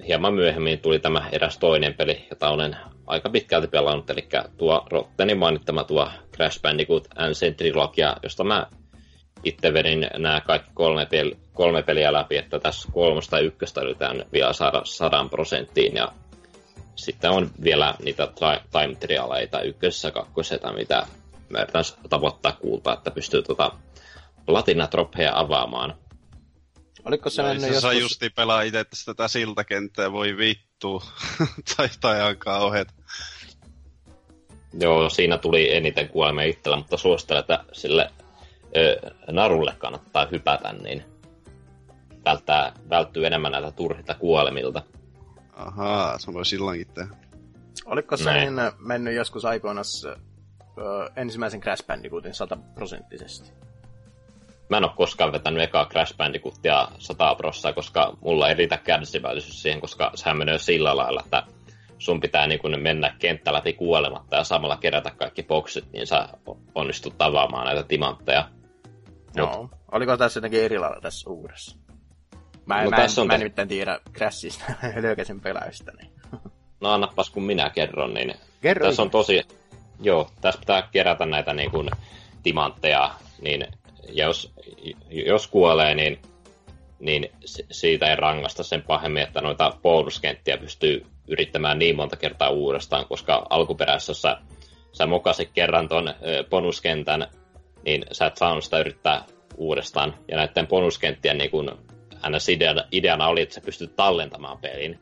hieman myöhemmin tuli tämä eräs toinen peli, jota olen aika pitkälti pelannut, eli tuo Rottenin mainittama tuo Crash Bandicoot Ancient Trilogia, josta mä itse vedin nämä kaikki kolme, pel- kolme peliä läpi, että tässä kolmosta ja ykköstä yritetään vielä saada sadan prosenttiin, ja sitten on vielä niitä time trialeita ykkösessä ja kakkosessa, mitä mä yritän tavoittaa kuulta, että pystyy tota platinatroppeja avaamaan. Oliko se mennyt se joskus... saa justi pelaa itse tätä siltakenttää, voi vittu. tai, tai alkaa ohjata. Joo, siinä tuli eniten kuolemia itsellä, mutta suosittelen, että sille ö, narulle kannattaa hypätä, niin välttää, välttyy enemmän näitä turhita kuolemilta. Ahaa, se voi silloinkin tehdä. Oliko se niin mennyt joskus aikoinaan ensimmäisen Crash Bandicootin sataprosenttisesti? Mä en ole koskaan vetänyt ekaa Crash Bandicootia 100 prossaa, koska mulla ei riitä kärsivällisyys siihen, koska sehän menee sillä lailla, että sun pitää niin kun mennä kenttä läpi kuolematta ja samalla kerätä kaikki boksit, niin sä onnistut tavaamaan näitä timantteja. Joo. Oliko tässä jotenkin eri lailla tässä uudessa? Mä, No mä, en, on mä en te- nimittäin tiedä Crashista löykäisen peläystä. Niin. No annapas kun minä kerron, niin Kerro tässä on tosi... Joo, tässä pitää kerätä näitä niin kuin, timantteja, niin ja jos, jos kuolee, niin, niin si- siitä ei rangasta sen pahemmin, että noita bonuskenttiä pystyy yrittämään niin monta kertaa uudestaan, koska alkuperäisessä sä, sä mokasit kerran ton bonuskentän, niin sä et saanut sitä yrittää uudestaan. Ja näiden bonuskenttien niin kun, hänen ideana, ideana oli, että sä pystyt tallentamaan pelin.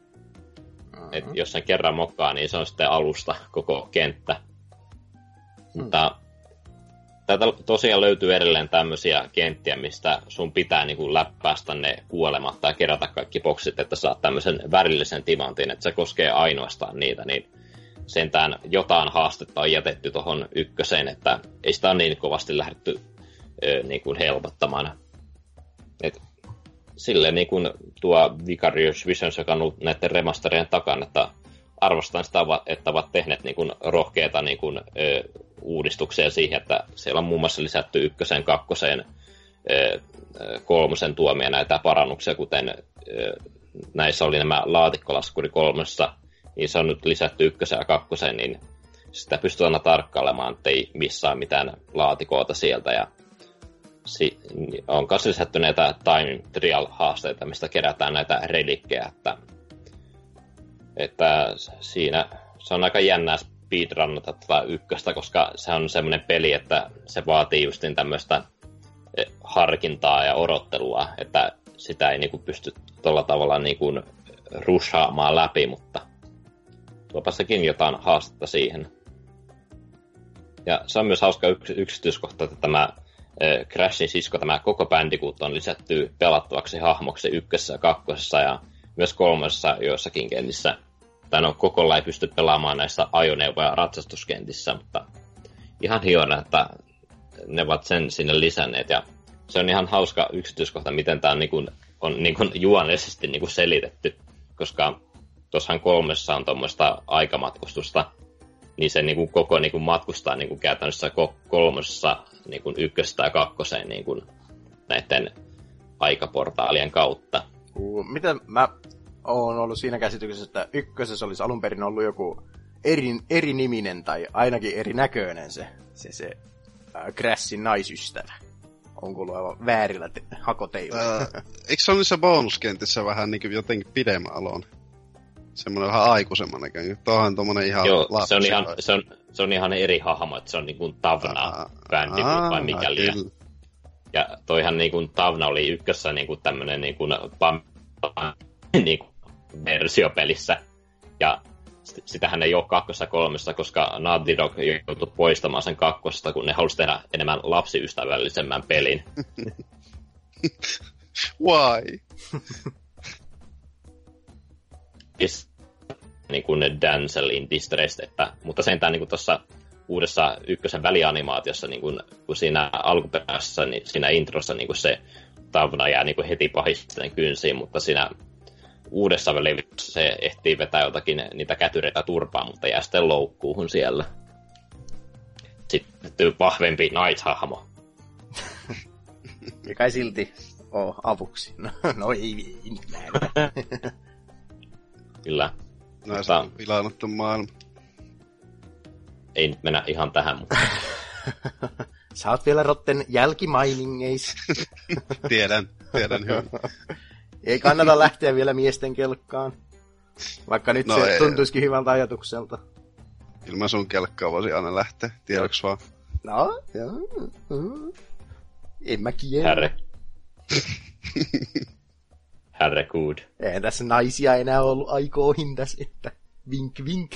Mm-hmm. Et jos sen kerran mokkaa, niin se on sitten alusta koko kenttä. Mutta täältä tosiaan löytyy edelleen tämmöisiä kenttiä, mistä sun pitää niin kuin läppäistä ne kuolematta ja kerätä kaikki boksit, että saat tämmöisen värillisen timantin, että se koskee ainoastaan niitä, niin sentään jotain haastetta on jätetty tuohon ykköseen, että ei sitä ole niin kovasti lähdetty ö, niin kuin helpottamaan. Et silleen niin kuin tuo Vicarious Visions, joka on näiden remasterien takana, että arvostan sitä, että ovat tehneet niin kuin rohkeita niin kuin, ö, uudistuksia siihen, että siellä on muun muassa lisätty ykkösen, ö, kolmosen tuomia näitä parannuksia, kuten näissä oli nämä laatikkolaskuri kolmessa, niin se on nyt lisätty ykkösen ja kakkoseen, niin sitä pystyy aina tarkkailemaan, ettei missään mitään laatikoita sieltä, ja on myös lisätty näitä time trial-haasteita, mistä kerätään näitä relikkejä, että, että siinä se on aika jännää speedrunnata tätä ykköstä, koska se on semmoinen peli, että se vaatii justin tämmöistä eh, harkintaa ja odottelua, että sitä ei niinku pysty tuolla tavalla niinku rushaamaan läpi, mutta tuopa sekin jotain haastetta siihen. Ja se on myös hauska yks- yksityiskohta, että tämä eh, Crashin sisko, tämä koko Bandicoot on lisätty pelattavaksi hahmoksi ykkössä kakkosessa, ja myös kolmessa joissakin kentissä. Tai no, koko ei pysty pelaamaan näissä ajoneuvo- ja ratsastuskentissä, mutta ihan hiona, että ne ovat sen sinne lisänneet. Ja se on ihan hauska yksityiskohta, miten tämä on, niin kuin, on niin kuin juonellisesti niin kuin selitetty, koska tuossahan kolmessa on tuommoista aikamatkustusta, niin se niin kuin koko niin kuin matkustaa niin kuin käytännössä kolmessa niin kuin ykköstä ja kakkoseen niin kuin näiden aikaportaalien kautta. Miten mä oon ollut siinä käsityksessä, että ykkösessä olisi alun perin ollut joku eri, eri niminen tai ainakin eri näköinen se, se, se äh, Crashin naisystävä. Onko ollut aivan väärillä te- hakoteilla? Äh, eikö se ole niissä bonuskentissä vähän niin jotenkin pidemmän alon? Semmoinen vähän aikuisemman näköinen. Tuohan tommonen ihan Joo, se on ihan, se, on, se on ihan eri hahmo, että se on niinku Tavna bändi vai mikä liian. Ja toihan niinku Tavna oli ykkössä niinku tämmönen niinku pam, niinku versiopelissä. Ja sitähän ei ole kakkossa kolmessa, koska Naughty Dog joutui poistamaan sen kakkosta, kun ne halusi tehdä enemmän lapsiystävällisemmän pelin. Why? niin kuin Dancel in Distress, että, mutta sentään niin tuossa uudessa ykkösen välianimaatiossa, niin kuin, kun siinä alkuperäisessä, niin siinä introssa niin kuin se Tavna jää niin kuin heti pahisten kynsiin, mutta siinä uudessa välissä se ehtii vetää jotakin niitä kätyreitä turpaa, mutta jää sitten loukkuuhun siellä. Sitten vahvempi naishahmo. Mikä ei silti ole avuksi. No, no ei, ei Kyllä. No, mutta... on vilannuttu maailma. Ei nyt mennä ihan tähän, mutta... Sä oot vielä rotten jälkimainingeis. tiedän, tiedän hyvin. Ei kannata lähteä vielä miesten kelkkaan. Vaikka nyt no se ei, tuntuisikin hyvältä ajatukselta. Ilman sun kelkkaa voisi aina lähteä, tiedoks vaan. No, joo. En mä kiellä. Herre. Herre good. Eihän tässä naisia enää ollut aikoihin tässä, että vink vink.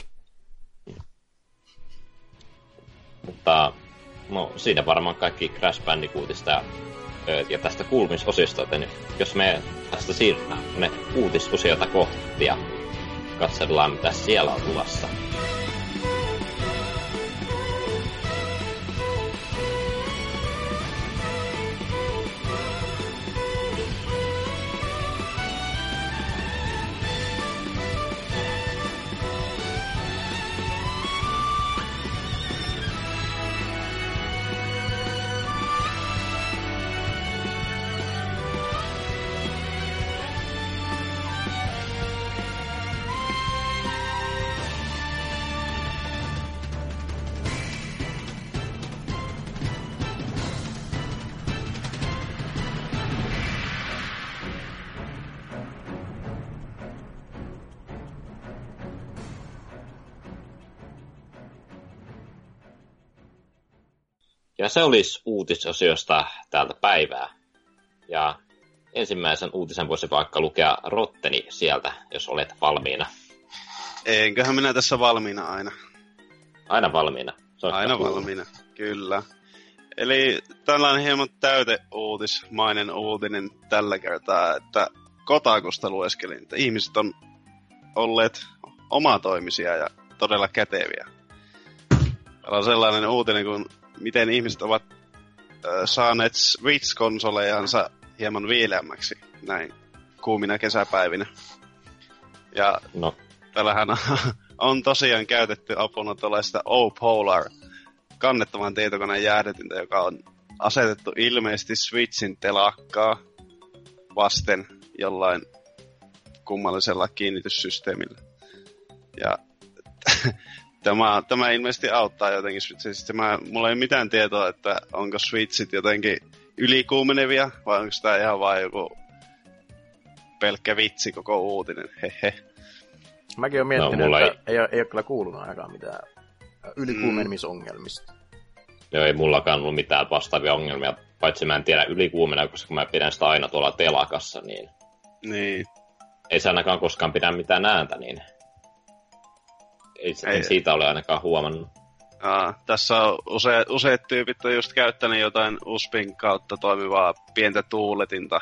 Mutta no siinä varmaan kaikki Crash Bandicootista ja, tästä kuulumisosiosta, joten jos me tästä siirrytään ne uutisosiota kohti ja katsellaan mitä siellä on luvassa. Se olisi uutisosiosta täältä päivää. Ja ensimmäisen uutisen voisi vaikka lukea Rotteni sieltä, jos olet valmiina. Enköhän minä tässä valmiina aina. Aina valmiina. Soittaa aina kuulun. valmiina, kyllä. Eli tällainen hieman täyteuutismainen uutinen tällä kertaa, että Kotakusta lueskelin, että ihmiset on olleet omatoimisia ja todella käteviä. Täällä on sellainen uutinen, kun miten ihmiset ovat äh, saaneet Switch-konsolejansa hieman viileämmäksi näin kuumina kesäpäivinä. Ja no. tällähän on tosiaan käytetty apuna tuollaista O-Polar kannettavan tietokoneen jäähdetyntä, joka on asetettu ilmeisesti Switchin telakkaa vasten jollain kummallisella kiinnityssysteemillä. Ja Tämä, tämä ilmeisesti auttaa jotenkin Switchistä. Mä, mulla ei mitään tietoa, että onko Switchit jotenkin ylikuumenevia, vai onko tämä ihan vain joku pelkkä vitsi koko uutinen. Hehe. Mäkin olen miettinyt, no, että ei... Ei, ole, ei ole kyllä kuulunut ainakaan mitään ylikuumenemisongelmista. Mm. Joo, ei mullakaan ollut mitään vastaavia ongelmia, paitsi mä en tiedä ylikuumena, koska mä pidän sitä aina tuolla telakassa, niin... Niin. Ei se ainakaan koskaan pidä mitään ääntä, niin ei, ei siitä ole ainakaan huomannut. Aa, tässä on use, useat tyypit on just käyttänyt jotain USPin kautta toimivaa pientä tuuletinta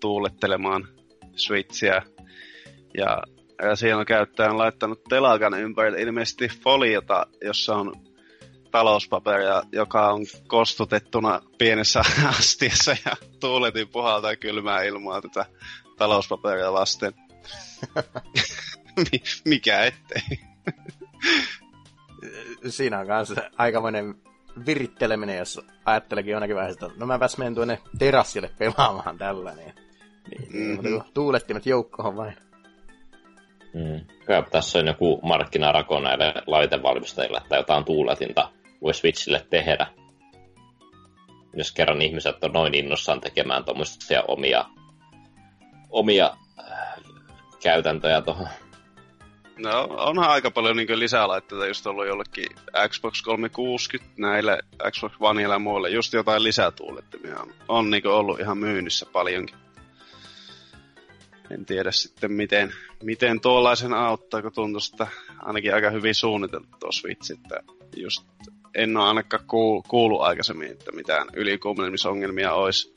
tuulettelemaan Switchiä. Ja, ja siellä on käyttäjä on laittanut telakan ympärille ilmeisesti foliota, jossa on talouspaperia, joka on kostutettuna pienessä astiassa ja tuuletin puhaltaa kylmää ilmaa tätä talouspaperia vasten. Mikä ettei. Siinä on kanssa aikamoinen viritteleminen, jos ajattelekin jonakin vaiheessa, että no mä menen tuonne terassille pelaamaan tällä, niin, niin, mm-hmm. mutta tuulettimet joukkoon vain. Mm. Kyllä tässä on joku markkinarako näille laitevalmistajille, että jotain tuuletinta voi Switchille tehdä. Jos kerran ihmiset on noin innossaan tekemään tuommoisia omia, omia äh, käytäntöjä tuohon. No, onhan aika paljon niin lisälaitteita just ollut jollekin Xbox 360 näille Xbox Oneille ja muille. Just jotain lisätuulettimia on, on niin ollut ihan myynnissä paljonkin. En tiedä sitten miten, miten tuollaisen auttaa, kun tuntuu, että ainakin aika hyvin suunniteltu tuo Switch. Että just en ole ainakaan kuullut aikaisemmin, että mitään ylikuumenemisongelmia olisi.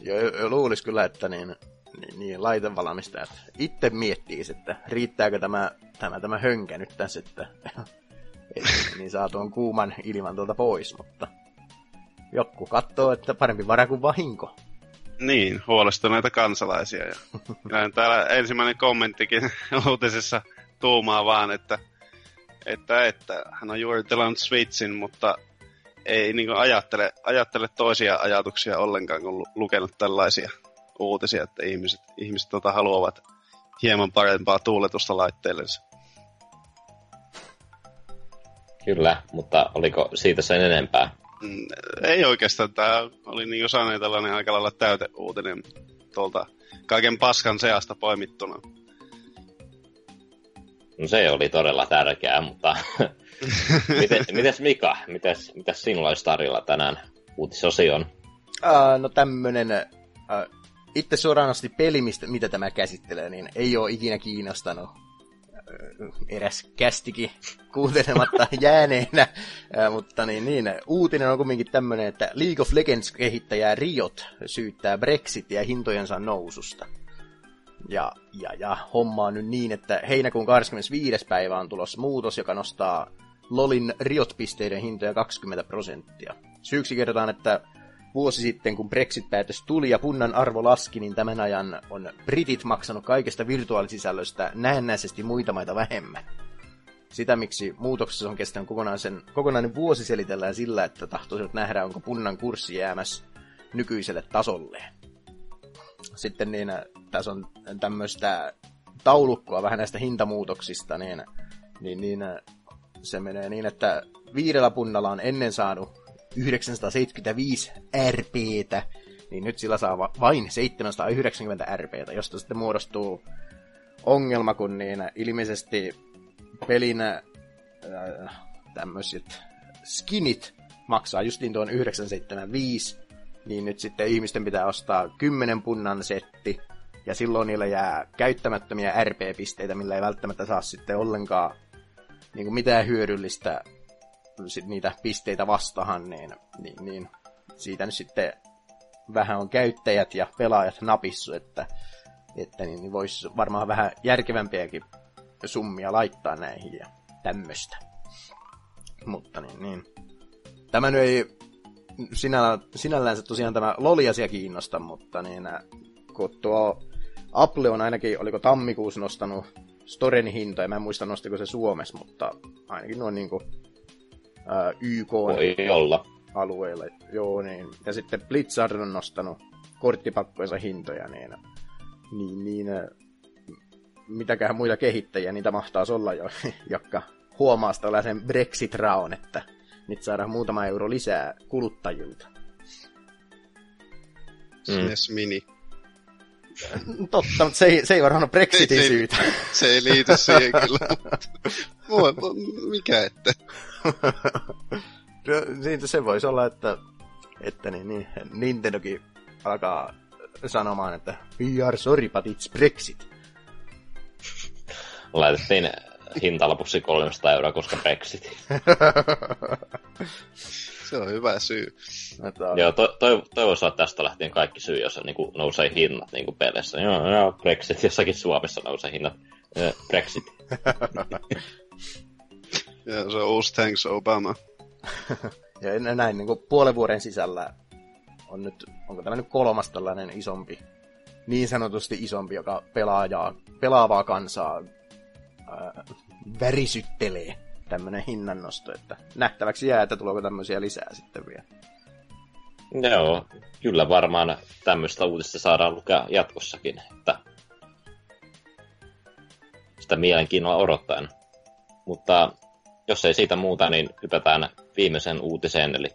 Joo, luulisi kyllä, että niin, niin, niin laitevalmistajat itse miettii, että riittääkö tämä, tämä, tämä hönkä nyt tässä, että et, niin saa tuon kuuman ilman tuolta pois, mutta joku katsoo, että parempi vara kuin vahinko. Niin, huolestuneita kansalaisia. Ja, ja täällä ensimmäinen kommenttikin uutisessa tuumaa vaan, että että, että hän on juuri tilannut Switchin, mutta ei niin ajattele, ajattele toisia ajatuksia ollenkaan, kun lukenut tällaisia uutisia, että ihmiset, ihmiset tota, haluavat hieman parempaa tuuletusta laitteellensa. Kyllä, mutta oliko siitä sen enempää? Mm, ei oikeastaan. Tämä oli niin kuin sanoin tällainen aika lailla täyteuutinen tuolta kaiken paskan seasta poimittuna. No se oli todella tärkeää, mutta miten, mites Mika, mites, mitäs sinulla olisi tarjolla tänään uutisosion? Uh, no tämmönen uh, itse suoranaisesti peli, mistä, mitä tämä käsittelee, niin ei ole ikinä kiinnostanut eräs kästikin kuuntelematta jääneenä, mutta niin, niin, uutinen on kuitenkin tämmöinen, että League of Legends-kehittäjä Riot syyttää Brexitia hintojensa noususta. Ja, ja, ja homma on nyt niin, että heinäkuun 25. päivä on tulossa muutos, joka nostaa LOLin Riot-pisteiden hintoja 20 prosenttia. Syyksi kerrotaan, että vuosi sitten, kun Brexit-päätös tuli ja punnan arvo laski, niin tämän ajan on britit maksanut kaikesta virtuaalisisällöstä näennäisesti muita maita vähemmän. Sitä, miksi muutoksessa on kestänyt kokonaisen, kokonainen vuosi selitellään sillä, että tahtoisivat nähdä, onko punnan kurssi jäämässä nykyiselle tasolleen. Sitten niin, tässä on tämmöistä taulukkoa vähän näistä hintamuutoksista, niin, niin, niin se menee niin, että viidellä punnalla on ennen saanut 975 RPtä, niin nyt sillä saa vain 790 RPtä, josta sitten muodostuu ongelma, kun niin ilmeisesti pelin äh, tämmöiset skinit maksaa justiin tuon 975, niin nyt sitten ihmisten pitää ostaa 10 punnan setti, ja silloin niillä jää käyttämättömiä RP-pisteitä, millä ei välttämättä saa sitten ollenkaan niin kuin mitään hyödyllistä niitä pisteitä vastahan, niin, niin, niin siitä nyt sitten vähän on käyttäjät ja pelaajat napissu, että, että niin, niin voisi varmaan vähän järkevämpiäkin summia laittaa näihin ja tämmöistä. Mutta niin, niin. Tämä nyt ei sinällä, sinällänsä tosiaan tämä loli-asia kiinnosta, mutta niin, kun tuo Apple on ainakin, oliko tammikuussa nostanut Storen hintoja, mä en muista nostiko se Suomessa, mutta ainakin noin niinku ää, YK Voi olla. alueilla. Joo, niin. Ja sitten Blizzard on nostanut korttipakkojensa hintoja, niin, niin, niin mitäköhän muita kehittäjiä niitä mahtaa olla jo, jotka huomaa tällaisen Brexit-raon, että nyt saadaan muutama euro lisää kuluttajilta. SNES mm. Mini. Totta, mutta se ei, se ei varmaan ole Brexitin se, syytä. Se ei liity siihen kyllä. Mua, mikä ette? no, siitä se voisi olla, että, että niin, niin, Nintendokin alkaa sanomaan, että we are sorry, but it's Brexit. Laitettiin hintalapuksi 300 euroa, koska Brexit. Se on hyvä syy. Että, Joo, to, to, toivoisin, että tästä lähtien kaikki syy, jos niin kuin, nousee hinnat niin kuin peleissä. Joo, joo, Brexit, jossakin Suomessa nousee hinnat. Brexit. Ja se on uusi Thanks Obama. ja näin niin kuin puolen vuoden sisällä on nyt, onko tämä nyt kolmas tällainen isompi, niin sanotusti isompi, joka pelaajaa, pelaavaa kansaa ää, värisyttelee tämmöinen hinnannosto, että nähtäväksi jää, että tuleeko tämmöisiä lisää sitten vielä. Joo, kyllä varmaan tämmöistä uutista saadaan lukea jatkossakin, että sitä mielenkiinnolla odottaen. Mutta jos ei siitä muuta, niin hypätään viimeisen uutiseen, eli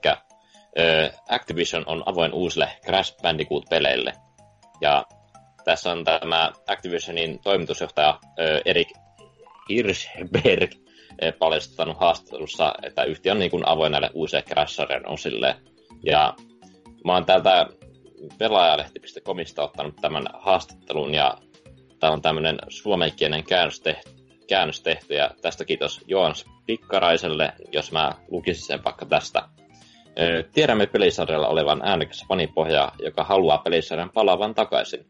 Activision on avoin uusille Crash Bandicoot-peleille. Ja tässä on tämä Activisionin toimitusjohtaja Erik Hirschberg paljastanut haastattelussa, että yhtiö on niin kuin avoin näille uusille crash osille. Ja mä oon täältä pelaajalehti.comista ottanut tämän haastattelun ja täällä on tämmöinen suomenkielinen käännös tehty, käännös tehty ja tästä kiitos Joans Pikkaraiselle, jos mä lukisin sen vaikka tästä. Tiedämme pelisarjalla olevan äänekäs fanipohja, joka haluaa pelisarjan palaavan takaisin.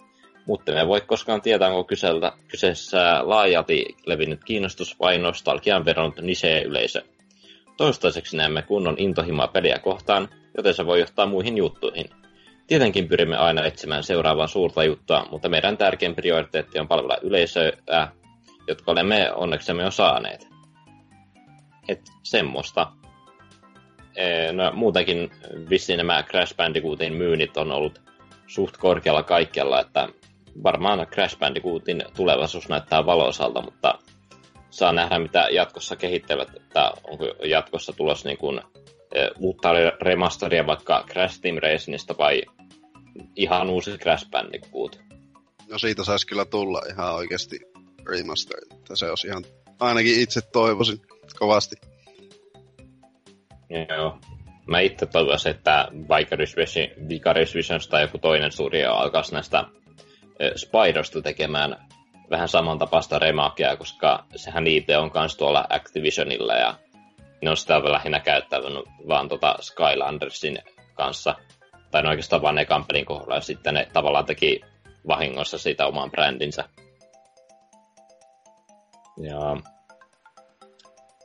Mutta me voi koskaan tietää, onko kyseellä, kyseessä laajalti levinnyt kiinnostus vai nostalgian veronnut nisee-yleisö. Toistaiseksi näemme kunnon intohimoa peliä kohtaan, joten se voi johtaa muihin juttuihin. Tietenkin pyrimme aina etsimään seuraavaa suurta juttua, mutta meidän tärkein prioriteetti on palvella yleisöä, jotka olemme onneksemme jo saaneet. Et semmoista. No, muutenkin vissiin nämä Crash Bandicootin myynnit on ollut suht korkealla kaikkialla, että varmaan Crash Bandicootin tulevaisuus näyttää valoisalta, mutta saa nähdä, mitä jatkossa kehittävät, että onko jatkossa tulossa niin kuin, uutta remasteria vaikka Crash Team Racingista vai ihan uusi Crash Bandicoot. No siitä saisi kyllä tulla ihan oikeasti remaster, että se olisi ihan, ainakin itse toivoisin kovasti. Joo. Mä itse toivoisin, että Vicarious Vision, Vicarious Visions tai joku toinen studio alkaisi näistä Spidersta tekemään vähän samantapaista remakea, koska sehän IT on myös tuolla Activisionilla ja ne on sitä lähinnä käyttänyt vaan tota Skylandersin kanssa. Tai ne oikeastaan vaan ne pelin kohdalla ja sitten ne tavallaan teki vahingossa siitä oman brändinsä. Ja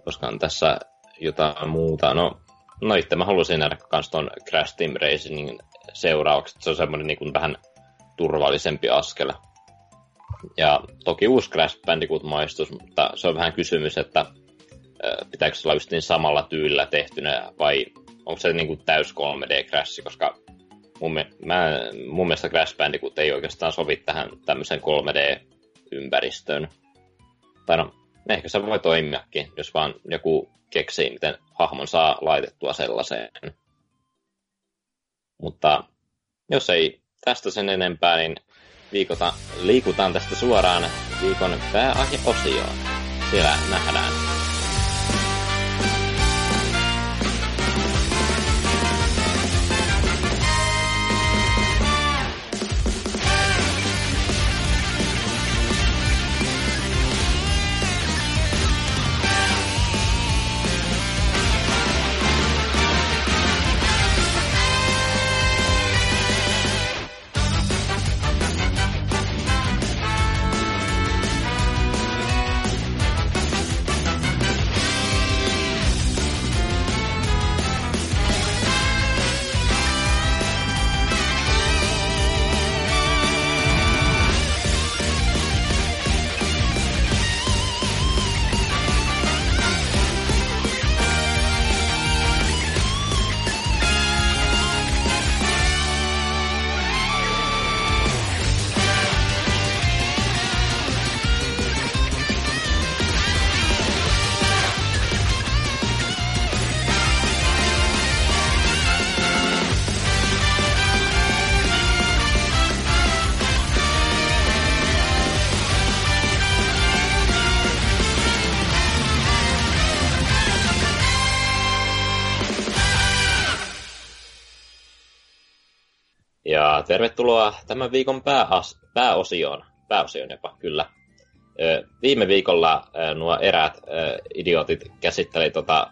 koska tässä jotain muuta. No, no itse mä haluaisin nähdä myös tuon Crash Team Racingin seuraukset. Se on semmoinen niin vähän turvallisempi askel. Ja toki uusi Crash Bandicoot-maistus, mutta se on vähän kysymys, että pitääkö se olla just niin samalla tyylillä tehtynä vai onko se niin kuin täys 3D-crash, koska mun, mä, mun mielestä Crash Bandicoot ei oikeastaan sovi tähän tämmöiseen 3D-ympäristöön. Tai no, ehkä se voi toimiakin, jos vaan joku keksii, miten hahmon saa laitettua sellaiseen. Mutta jos ei tästä sen enempää, niin viikota, liikutaan tästä suoraan viikon pääaiheosioon. Siellä nähdään. Tervetuloa tämän viikon pääas, pääosioon. Pääosioon jopa, kyllä. Viime viikolla nuo eräät idiotit käsitteli tota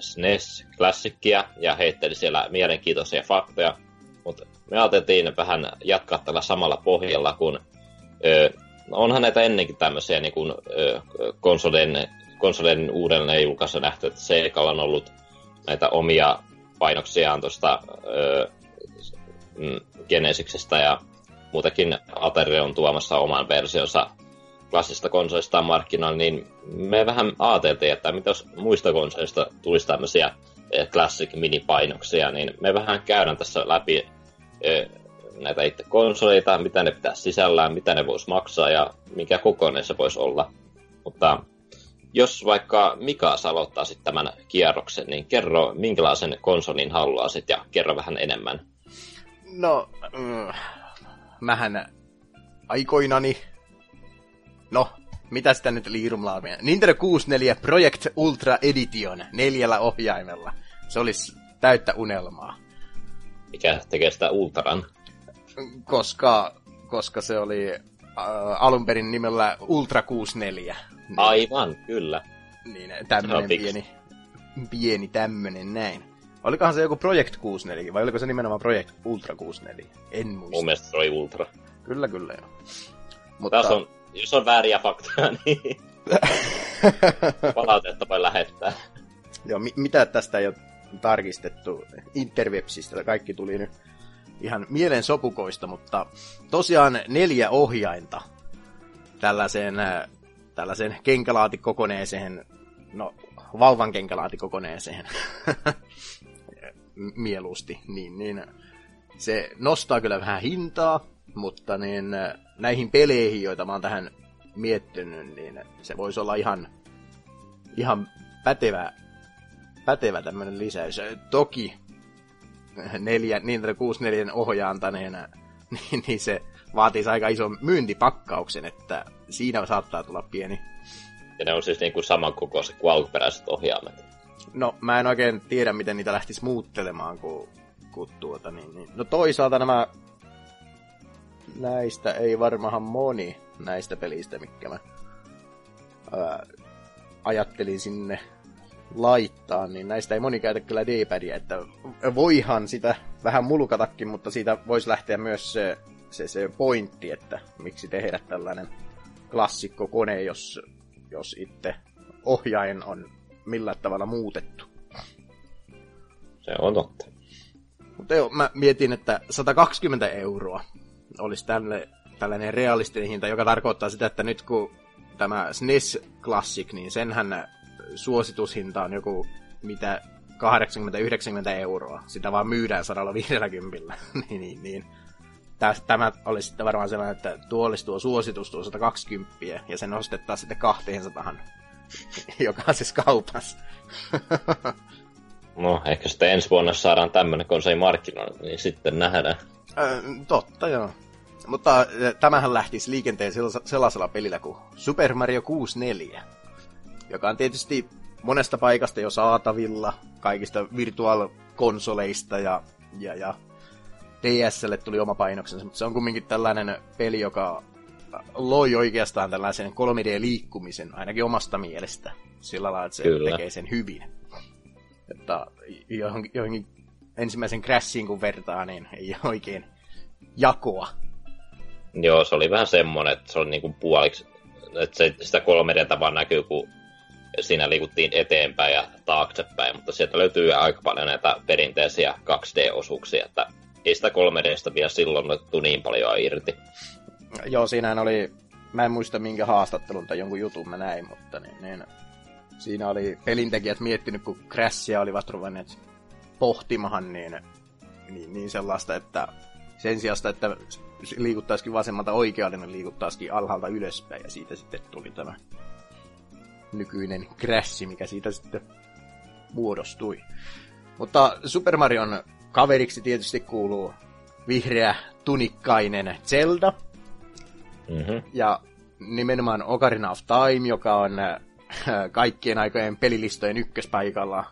SNES-klassikkia ja heitteli siellä mielenkiintoisia faktoja, mutta me ajateltiin vähän jatkaa tällä samalla pohjalla, kun ö, onhan näitä ennenkin tämmöisiä niin kuin, ö, konsolien, konsolien uudelleen julkaisu nähty, että Seikalla on ollut näitä omia painoksiaan tuosta Genesiksestä ja muutakin Atari on tuomassa oman versionsa klassista konsolista markkinoilla, niin me vähän ajateltiin, että mitä jos muista konsolista tulisi tämmöisiä eh, classic minipainoksia, niin me vähän käydään tässä läpi eh, näitä itse konsoleita, mitä ne pitää sisällään, mitä ne voisi maksaa ja mikä kokoinen se voisi olla. Mutta jos vaikka Mika aloittaa sitten tämän kierroksen, niin kerro minkälaisen konsolin haluaisit ja kerro vähän enemmän. No, mm, mähän aikoinani No, mitä sitä nyt liirumlaamia? Nintendo 64 Project Ultra Edition neljällä ohjaimella. Se olisi täyttä unelmaa. Mikä tekee sitä Ultran? Koska, koska se oli äh, alun perin nimellä Ultra 64. Niin, Aivan, kyllä. Niin, tämmönen pieni, pieni tämmönen näin. Olikohan se joku Project 64 vai oliko se nimenomaan Project Ultra 64? En muista. Mun mielestä se oli Ultra. Kyllä, kyllä joo. Mutta... Tässä on jos on vääriä faktoja, niin palautetta voi lähettää. Joo, mi- mitä tästä ei ole tarkistettu interwebsistä, kaikki tuli nyt ihan mielen sopukoista, mutta tosiaan neljä ohjainta tällaiseen, äh, tällaiseen kenkälaatikkokoneeseen, no vauvan kenkälaatikkokoneeseen mieluusti, niin, niin se nostaa kyllä vähän hintaa, mutta niin näihin peleihin, joita mä oon tähän miettinyt, niin se voisi olla ihan, ihan pätevä, pätevä tämmöinen lisäys. Toki neljä, Nintendo 64 ohjaantaneena, niin, niin se vaatisi aika ison myyntipakkauksen, että siinä saattaa tulla pieni. Ja ne on siis niin kuin samankokoiset kuin alkuperäiset ohjaamet. No, mä en oikein tiedä, miten niitä lähtisi muuttelemaan, kun, kun tuota, niin, niin. No toisaalta nämä näistä ei varmahan moni näistä pelistä, mikä mä ää, ajattelin sinne laittaa, niin näistä ei moni käytä kyllä D-padia, että voihan sitä vähän mulkatakin, mutta siitä voisi lähteä myös se, se, se pointti, että miksi tehdä tällainen klassikko kone, jos, jos itse ohjain on millä tavalla muutettu. Se on totta. Mutta joo, mä mietin, että 120 euroa olisi tälle, tällainen realistinen hinta, joka tarkoittaa sitä, että nyt kun tämä SNES Classic, niin senhän suositushinta on joku mitä 80-90 euroa. Sitä vaan myydään 150. niin, niin, niin. Tämä olisi sitten varmaan sellainen, että tuo olisi tuo suositus tuo 120 ja se nostetaan sitten 200 jokaisessa kaupassa. no, ehkä sitten ensi vuonna saadaan tämmöinen konsoli markkinoille, niin sitten nähdään. Ö, totta, joo. Mutta tämähän lähtisi liikenteen sellaisella pelillä kuin Super Mario 64, joka on tietysti monesta paikasta jo saatavilla, kaikista virtual-konsoleista ja, ja, ja DSlle tuli oma painoksensa, mutta se on kumminkin tällainen peli, joka loi oikeastaan tällaisen 3D-liikkumisen, ainakin omasta mielestä, sillä lailla, että se Kyllä. tekee sen hyvin. Että johonkin, johonkin ensimmäisen Crashiin kun vertaa, niin ei oikein jakoa Joo, se oli vähän semmonen, että se oli niinku puoliksi, että se, sitä 3D vaan näkyy, kun siinä liikuttiin eteenpäin ja taaksepäin, mutta sieltä löytyy aika paljon näitä perinteisiä 2D-osuuksia, että ei sitä 3Dstä vielä silloin otettu niin paljon irti. Joo, siinähän oli, mä en muista minkä haastattelun tai jonkun jutun mä näin, mutta niin, niin siinä oli pelintekijät miettinyt, kun Crashia olivat ruvenneet pohtimahan, niin, niin, niin sellaista, että sen sijasta, että liikuttaisikin vasemmalta oikealle, niin liikuttaisikin alhaalta ylöspäin, ja siitä sitten tuli tämä nykyinen Crash, mikä siitä sitten muodostui. Mutta Super Marion kaveriksi tietysti kuuluu vihreä tunikkainen Zelda. Mm-hmm. Ja nimenomaan Ocarina of Time, joka on äh, kaikkien aikojen pelilistojen ykköspaikalla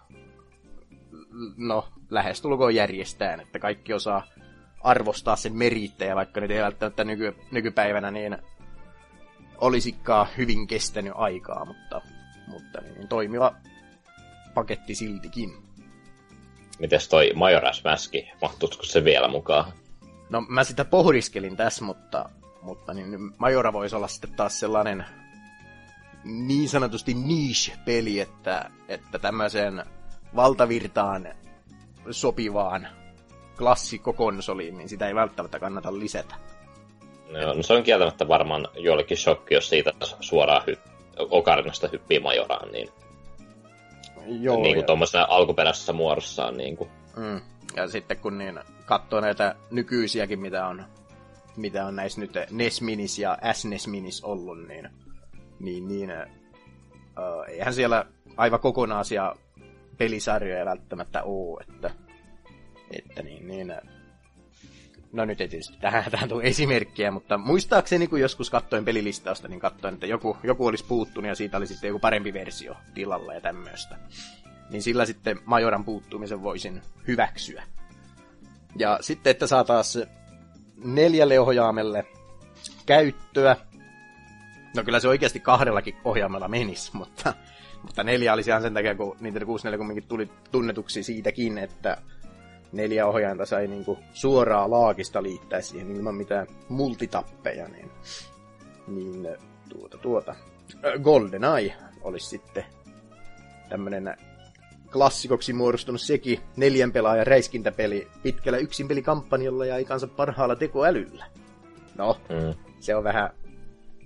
no, lähestulkoon järjestään, että kaikki osaa arvostaa sen merittejä, vaikka nyt ei välttämättä nyky, nykypäivänä niin olisikaan hyvin kestänyt aikaa, mutta, mutta niin, toimiva paketti siltikin. Mites toi Majora's Mask, mahtuisiko se vielä mukaan? No mä sitä pohdiskelin tässä, mutta, mutta niin Majora voisi olla sitten taas sellainen niin sanotusti niche-peli, että, että tämmöiseen valtavirtaan sopivaan klassikkokonsoliin, niin sitä ei välttämättä kannata lisätä. No, no se on kieltämättä varmaan joillekin shokki, jos siitä suoraan hy- Okarinasta hyppii Majoraan, niin, Joo, niin kuin tuommoisessa alkuperäisessä muodossaan. Niin kuin. mm, ja sitten kun niin katsoo näitä nykyisiäkin, mitä on, mitä on näissä nyt NES Minis ja SNES Minis ollut, niin, niin, niin äh, eihän siellä aivan kokonaisia pelisarjoja välttämättä ole, että, että niin, niin, no nyt ei tietysti tähän, tähän tule esimerkkiä, mutta muistaakseni kun joskus katsoin pelilistausta, niin katsoin, että joku, joku olisi puuttunut ja siitä oli sitten joku parempi versio tilalla ja tämmöistä. Niin sillä sitten Majoran puuttumisen voisin hyväksyä. Ja sitten, että saa taas neljälle ohjaamelle käyttöä. No kyllä se oikeasti kahdellakin ohjaamella menisi, mutta, mutta neljä olisi ihan sen takia, kun Nintendo 64 kumminkin tuli tunnetuksi siitäkin, että neljä ohjainta sai niinku suoraa laakista liittää siihen ilman mitään multitappeja, niin, niin tuota, tuota. GoldenEye olisi sitten tämmönen klassikoksi muodostunut sekin neljän pelaajan räiskintäpeli pitkällä yksinpelikampanjalla ja aikansa parhaalla tekoälyllä. No, Mm. se on vähän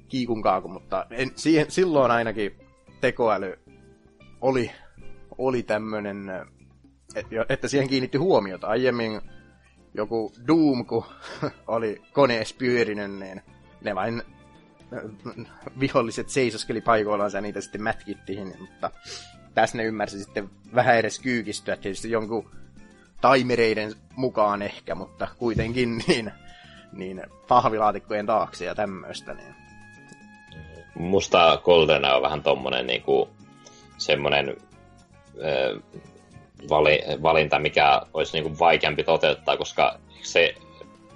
kiikun kaaku, mutta en, siihen, silloin ainakin tekoäly oli, oli tämmönen, et, että siihen kiinnitti huomiota. Aiemmin joku Doom, kun oli konees pyörinen, niin ne vain äh, viholliset seisoskeli paikoillaan ja niitä sitten mätkittiin, mutta tässä ne ymmärsi sitten vähän edes kyykistyä, tietysti jonkun taimereiden mukaan ehkä, mutta kuitenkin niin, niin pahvilaatikkojen taakse ja tämmöistä. Niin. Musta Golden on vähän tommonen niinku, semmonen ö, vali, valinta, mikä olisi niinku vaikeampi toteuttaa, koska se,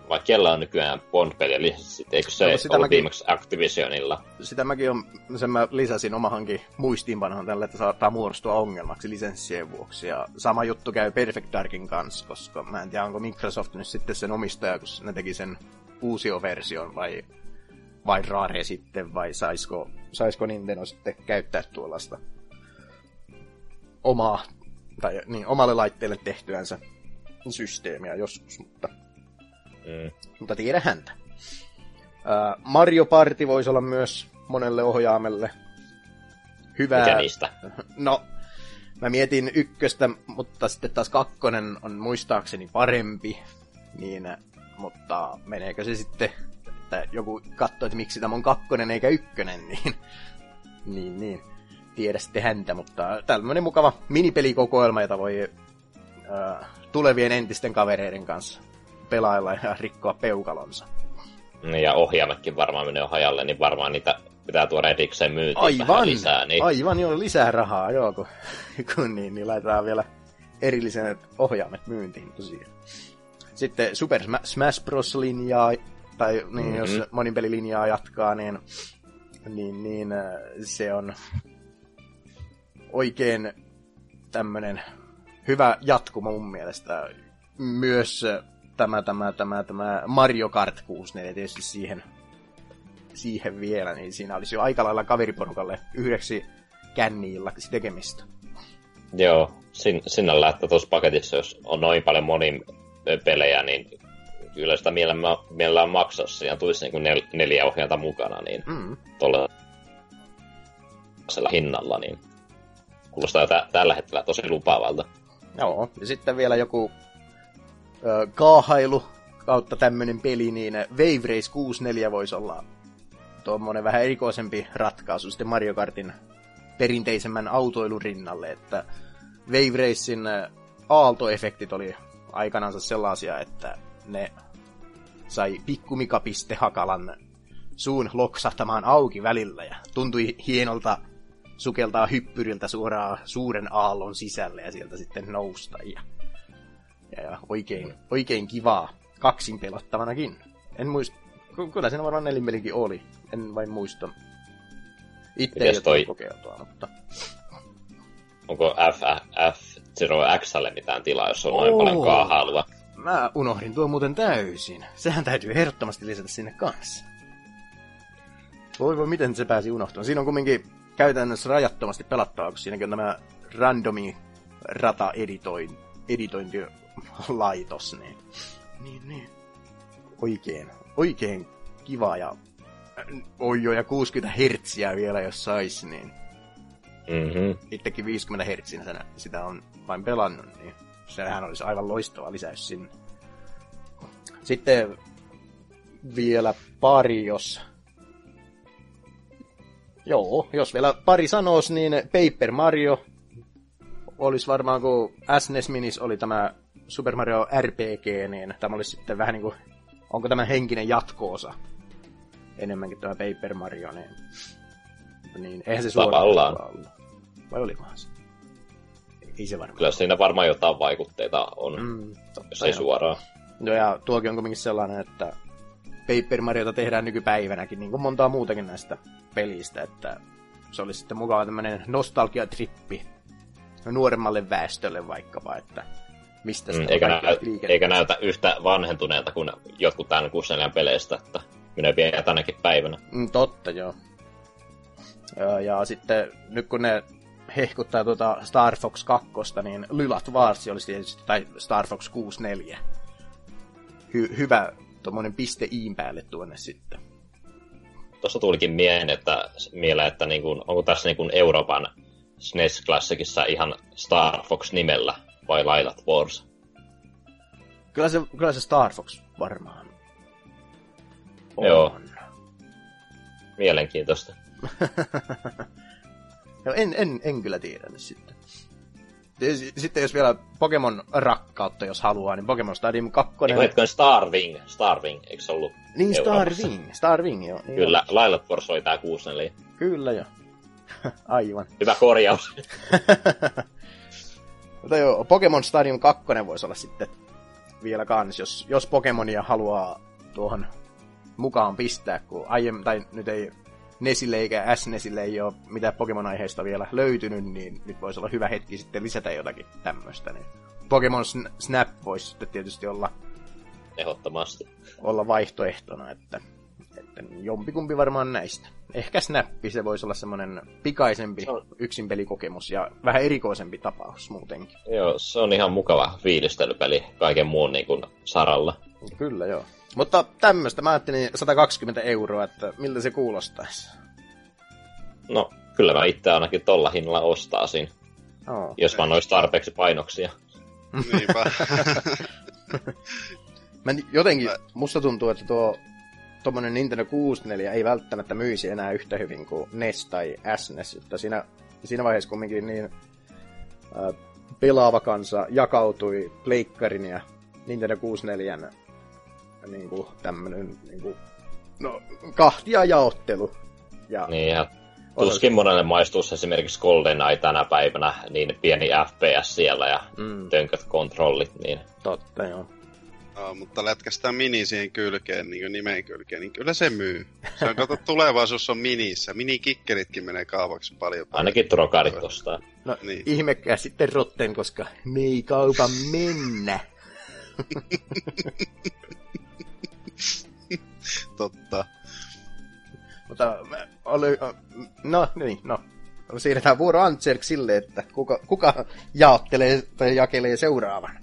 vaikka kellä on nykyään Bond-peliä lisäsi, eikö se No, sitä ollut mäkin- viimeksi Activisionilla? Sitä mäkin on, sen mä lisäsin omahankin muistiinpanoon tälle, että saattaa muodostua ongelmaksi lisenssien vuoksi. Ja sama juttu käy Perfect Darkin kanssa, koska mä en tiedä, onko Microsoft nyt sitten sen omistaja, kun ne teki sen uusioversion vai, vai Rare sitten, vai saisiko, saisiko Nintendo sitten käyttää tuollaista omaa, tai niin, omalle laitteelle tehtyänsä systeemiä joskus, mutta Mm. mutta tiedä häntä. Mario Party voisi olla myös monelle ohjaamelle hyvää. Mikä niistä? No, mä mietin ykköstä, mutta sitten taas kakkonen on muistaakseni parempi. Niin, mutta meneekö se sitten, että joku katsoo, että miksi tämä on kakkonen eikä ykkönen, niin, niin, niin tiedä sitten häntä, mutta tämmöinen mukava minipelikokoelma, jota voi ää, tulevien entisten kavereiden kanssa pelailla ja rikkoa peukalonsa. Niin, Ja ohjaametkin varmaan menee hajalle, niin varmaan niitä pitää tuoda erikseen myyntiin Aivan, lisää. Niin... aivan joo, lisää rahaa, joo, kun, kun niin, niin laitetaan vielä erilliset ohjaamet myyntiin tosiaan. Sitten Super Sma- Smash Bros-linjaa, tai niin, mm-hmm. jos Mhm. monipelilinjaa jatkaa, niin, niin, niin äh, se on oikein tämmönen hyvä jatkumo mun mielestä. Myös äh, tämä, tämä, tämä, tämä Mario Kart 64 tietysti siihen siihen vielä, niin siinä olisi jo aika lailla kaveriporukalle yhdeksi känni-illaksi tekemistä. Joo, sin, sinällä, että tuossa paketissa, jos on noin paljon monin pelejä, niin kyllä sitä mielellään, mielellään maksaa. Siinä tulisi niin kuin nel, neljä ohjainta mukana, niin Mm. tuolla hinnalla, niin kuulostaa tä, tällä hetkellä tosi lupaavalta. Joo, ja sitten vielä joku kaahailu kautta tämmönen peli, niin Wave Race 64 voisi olla tuommoinen vähän erikoisempi ratkaisu sitten Mario Kartin perinteisemmän autoilun rinnalle, että Wave Racein aaltoefektit oli aikanansa sellaisia, että ne sai pikkumikapiste Hakalan suun loksahtamaan auki välillä ja tuntui hienolta sukeltaa hyppyriltä suoraan suuren aallon sisälle ja sieltä sitten nousta. Ja, ja, ja oikein, oikein kivaa kaksin pelattavanakin. En muista, ky- kyllä siinä varmaan nelinpelikin oli, en vain muista. Itse ei toi- kokeiltua, mutta Onko FF, F-Zero Xlle mitään tilaa, jos on noin paljon kaahailua. Mä unohdin tuo muuten täysin. Sehän täytyy ehdottomasti lisätä sinne kanssa. Voi voi, miten se pääsi unohtumaan. Siinä on kumminkin käytännössä rajattomasti pelattavaa, kun siinäkin on tämä randomi rata editoin, editointilaitos. Niin. niin, niin. Oikein, oikein kiva ja oi jo ja 60 hertsiä vielä, jos sais, niin Mm-hmm. itsekin 50 hertsinä sen- sitä on vain pelannut, niin sehän olisi aivan loistava lisäys sinne. Sitten vielä pari, jos... Joo, jos vielä pari sanois, niin Paper Mario olisi varmaan, kun SNES Minis oli tämä Super Mario RPG, niin tämä olisi sitten vähän niin kuin, onko tämä henkinen jatkoosa enemmänkin tämä Paper Mario, niin, niin eihän se suoraan ollut. Vai olikohan se? Ei se varmaan. Kyllä siinä varmaan jotain vaikutteita on, mm, jos ei suoraan. No ja tuokin on kuitenkin sellainen, että Paper Mariota tehdään nykypäivänäkin, niin kuin montaa muutakin näistä pelistä, että se olisi sitten mukava tämmöinen nostalgiatrippi nuoremmalle väestölle vaikkapa, että mistä Mm, eikä, näy, eikä näytä yhtä vanhentuneelta kuin jotkut tämän 64 peleistä, että menee vielä tänäkin päivänä. Mm, totta, joo. Ja, ja sitten nyt kun ne hehkuttaa tuota Star Fox 2, niin Lylat Wars olisi tietysti, tai Star Fox 64. Hy- hyvä tuommoinen piste iin päälle tuonne sitten. Tuossa tulikin mieleen, että, mieleen, että niin kuin, onko tässä niin kuin Euroopan SNES Classicissa ihan Star Fox nimellä vai Lailat Wars? Kyllä se, kyllä se Star Fox varmaan on. Joo. Mielenkiintoista. Joo, en, en, en kyllä tiedä nyt sitten. Sitten jos vielä Pokemon rakkautta, jos haluaa, niin Pokemon Stadium 2. Niin hetken Starwing, Starwing, eikö se ollut? Niin, Euroopassa? Starwing. Starwing, joo. Niin Kyllä, on. Lailat Wars oli tää 64. Kyllä jo. Aivan. Hyvä korjaus. Mutta joo, Pokemon Stadium 2 voisi olla sitten vielä kans, jos, jos Pokemonia haluaa tuohon mukaan pistää, kun aiemmin, tai nyt ei Nesille eikä SNESille ei ole mitään Pokemon-aiheista vielä löytynyt, niin nyt voisi olla hyvä hetki sitten lisätä jotakin tämmöistä. Niin Pokemon Sn- Snap voisi sitten tietysti olla, Ehdottomasti. olla vaihtoehtona, että, että jompikumpi varmaan näistä. Ehkä Snappi, se voisi olla semmoinen pikaisempi Se on- yksin pelikokemus ja vähän erikoisempi tapaus muutenkin. Joo, se on ihan mukava fiilistelypeli kaiken muun niin kuin saralla. Kyllä, joo. Mutta tämmöistä mä ajattelin 120 euroa, että miltä se kuulostaisi. No, kyllä mä itse ainakin tolla hinnalla ostaisin, Oo. jos vaan olisi tarpeeksi painoksia. Niinpä. Mä en- jotenkin, musta tuntuu, että tuo tommonen Nintendo 64 ei välttämättä myisi enää yhtä hyvin kuin NES tai SNES, että siinä, siinä vaiheessa kumminkin niin ää, pelaava kansa jakautui Pleikkarin ja Nintendo 64 niin kuin tämmönen niin kuin, no, kahtia jaottelu. Ja Niin, ja tuskin monelle maistuisi esimerkiksi GoldenEye tänä päivänä, niin pieni FPS siellä ja Mm, tönköt kontrollit, niin totta, joo. Aa, mutta lätkästään mini siihen kylkeen, niin kuin nimen kylkeen, niin kyllä se myy. Se on, kato, tulevaisuus on minissä. Minikikkeritkin menee kaavaksi paljon. ainakin trokarit ostaa. No, Niin. ihmekää sitten rotten, koska me ei kaupan mennä. Totta. Mutta mä- oli, no niin, no. Siirretään vuoro Antserk sille, että kuka, kuka jaottelee tai jakelee seuraavan.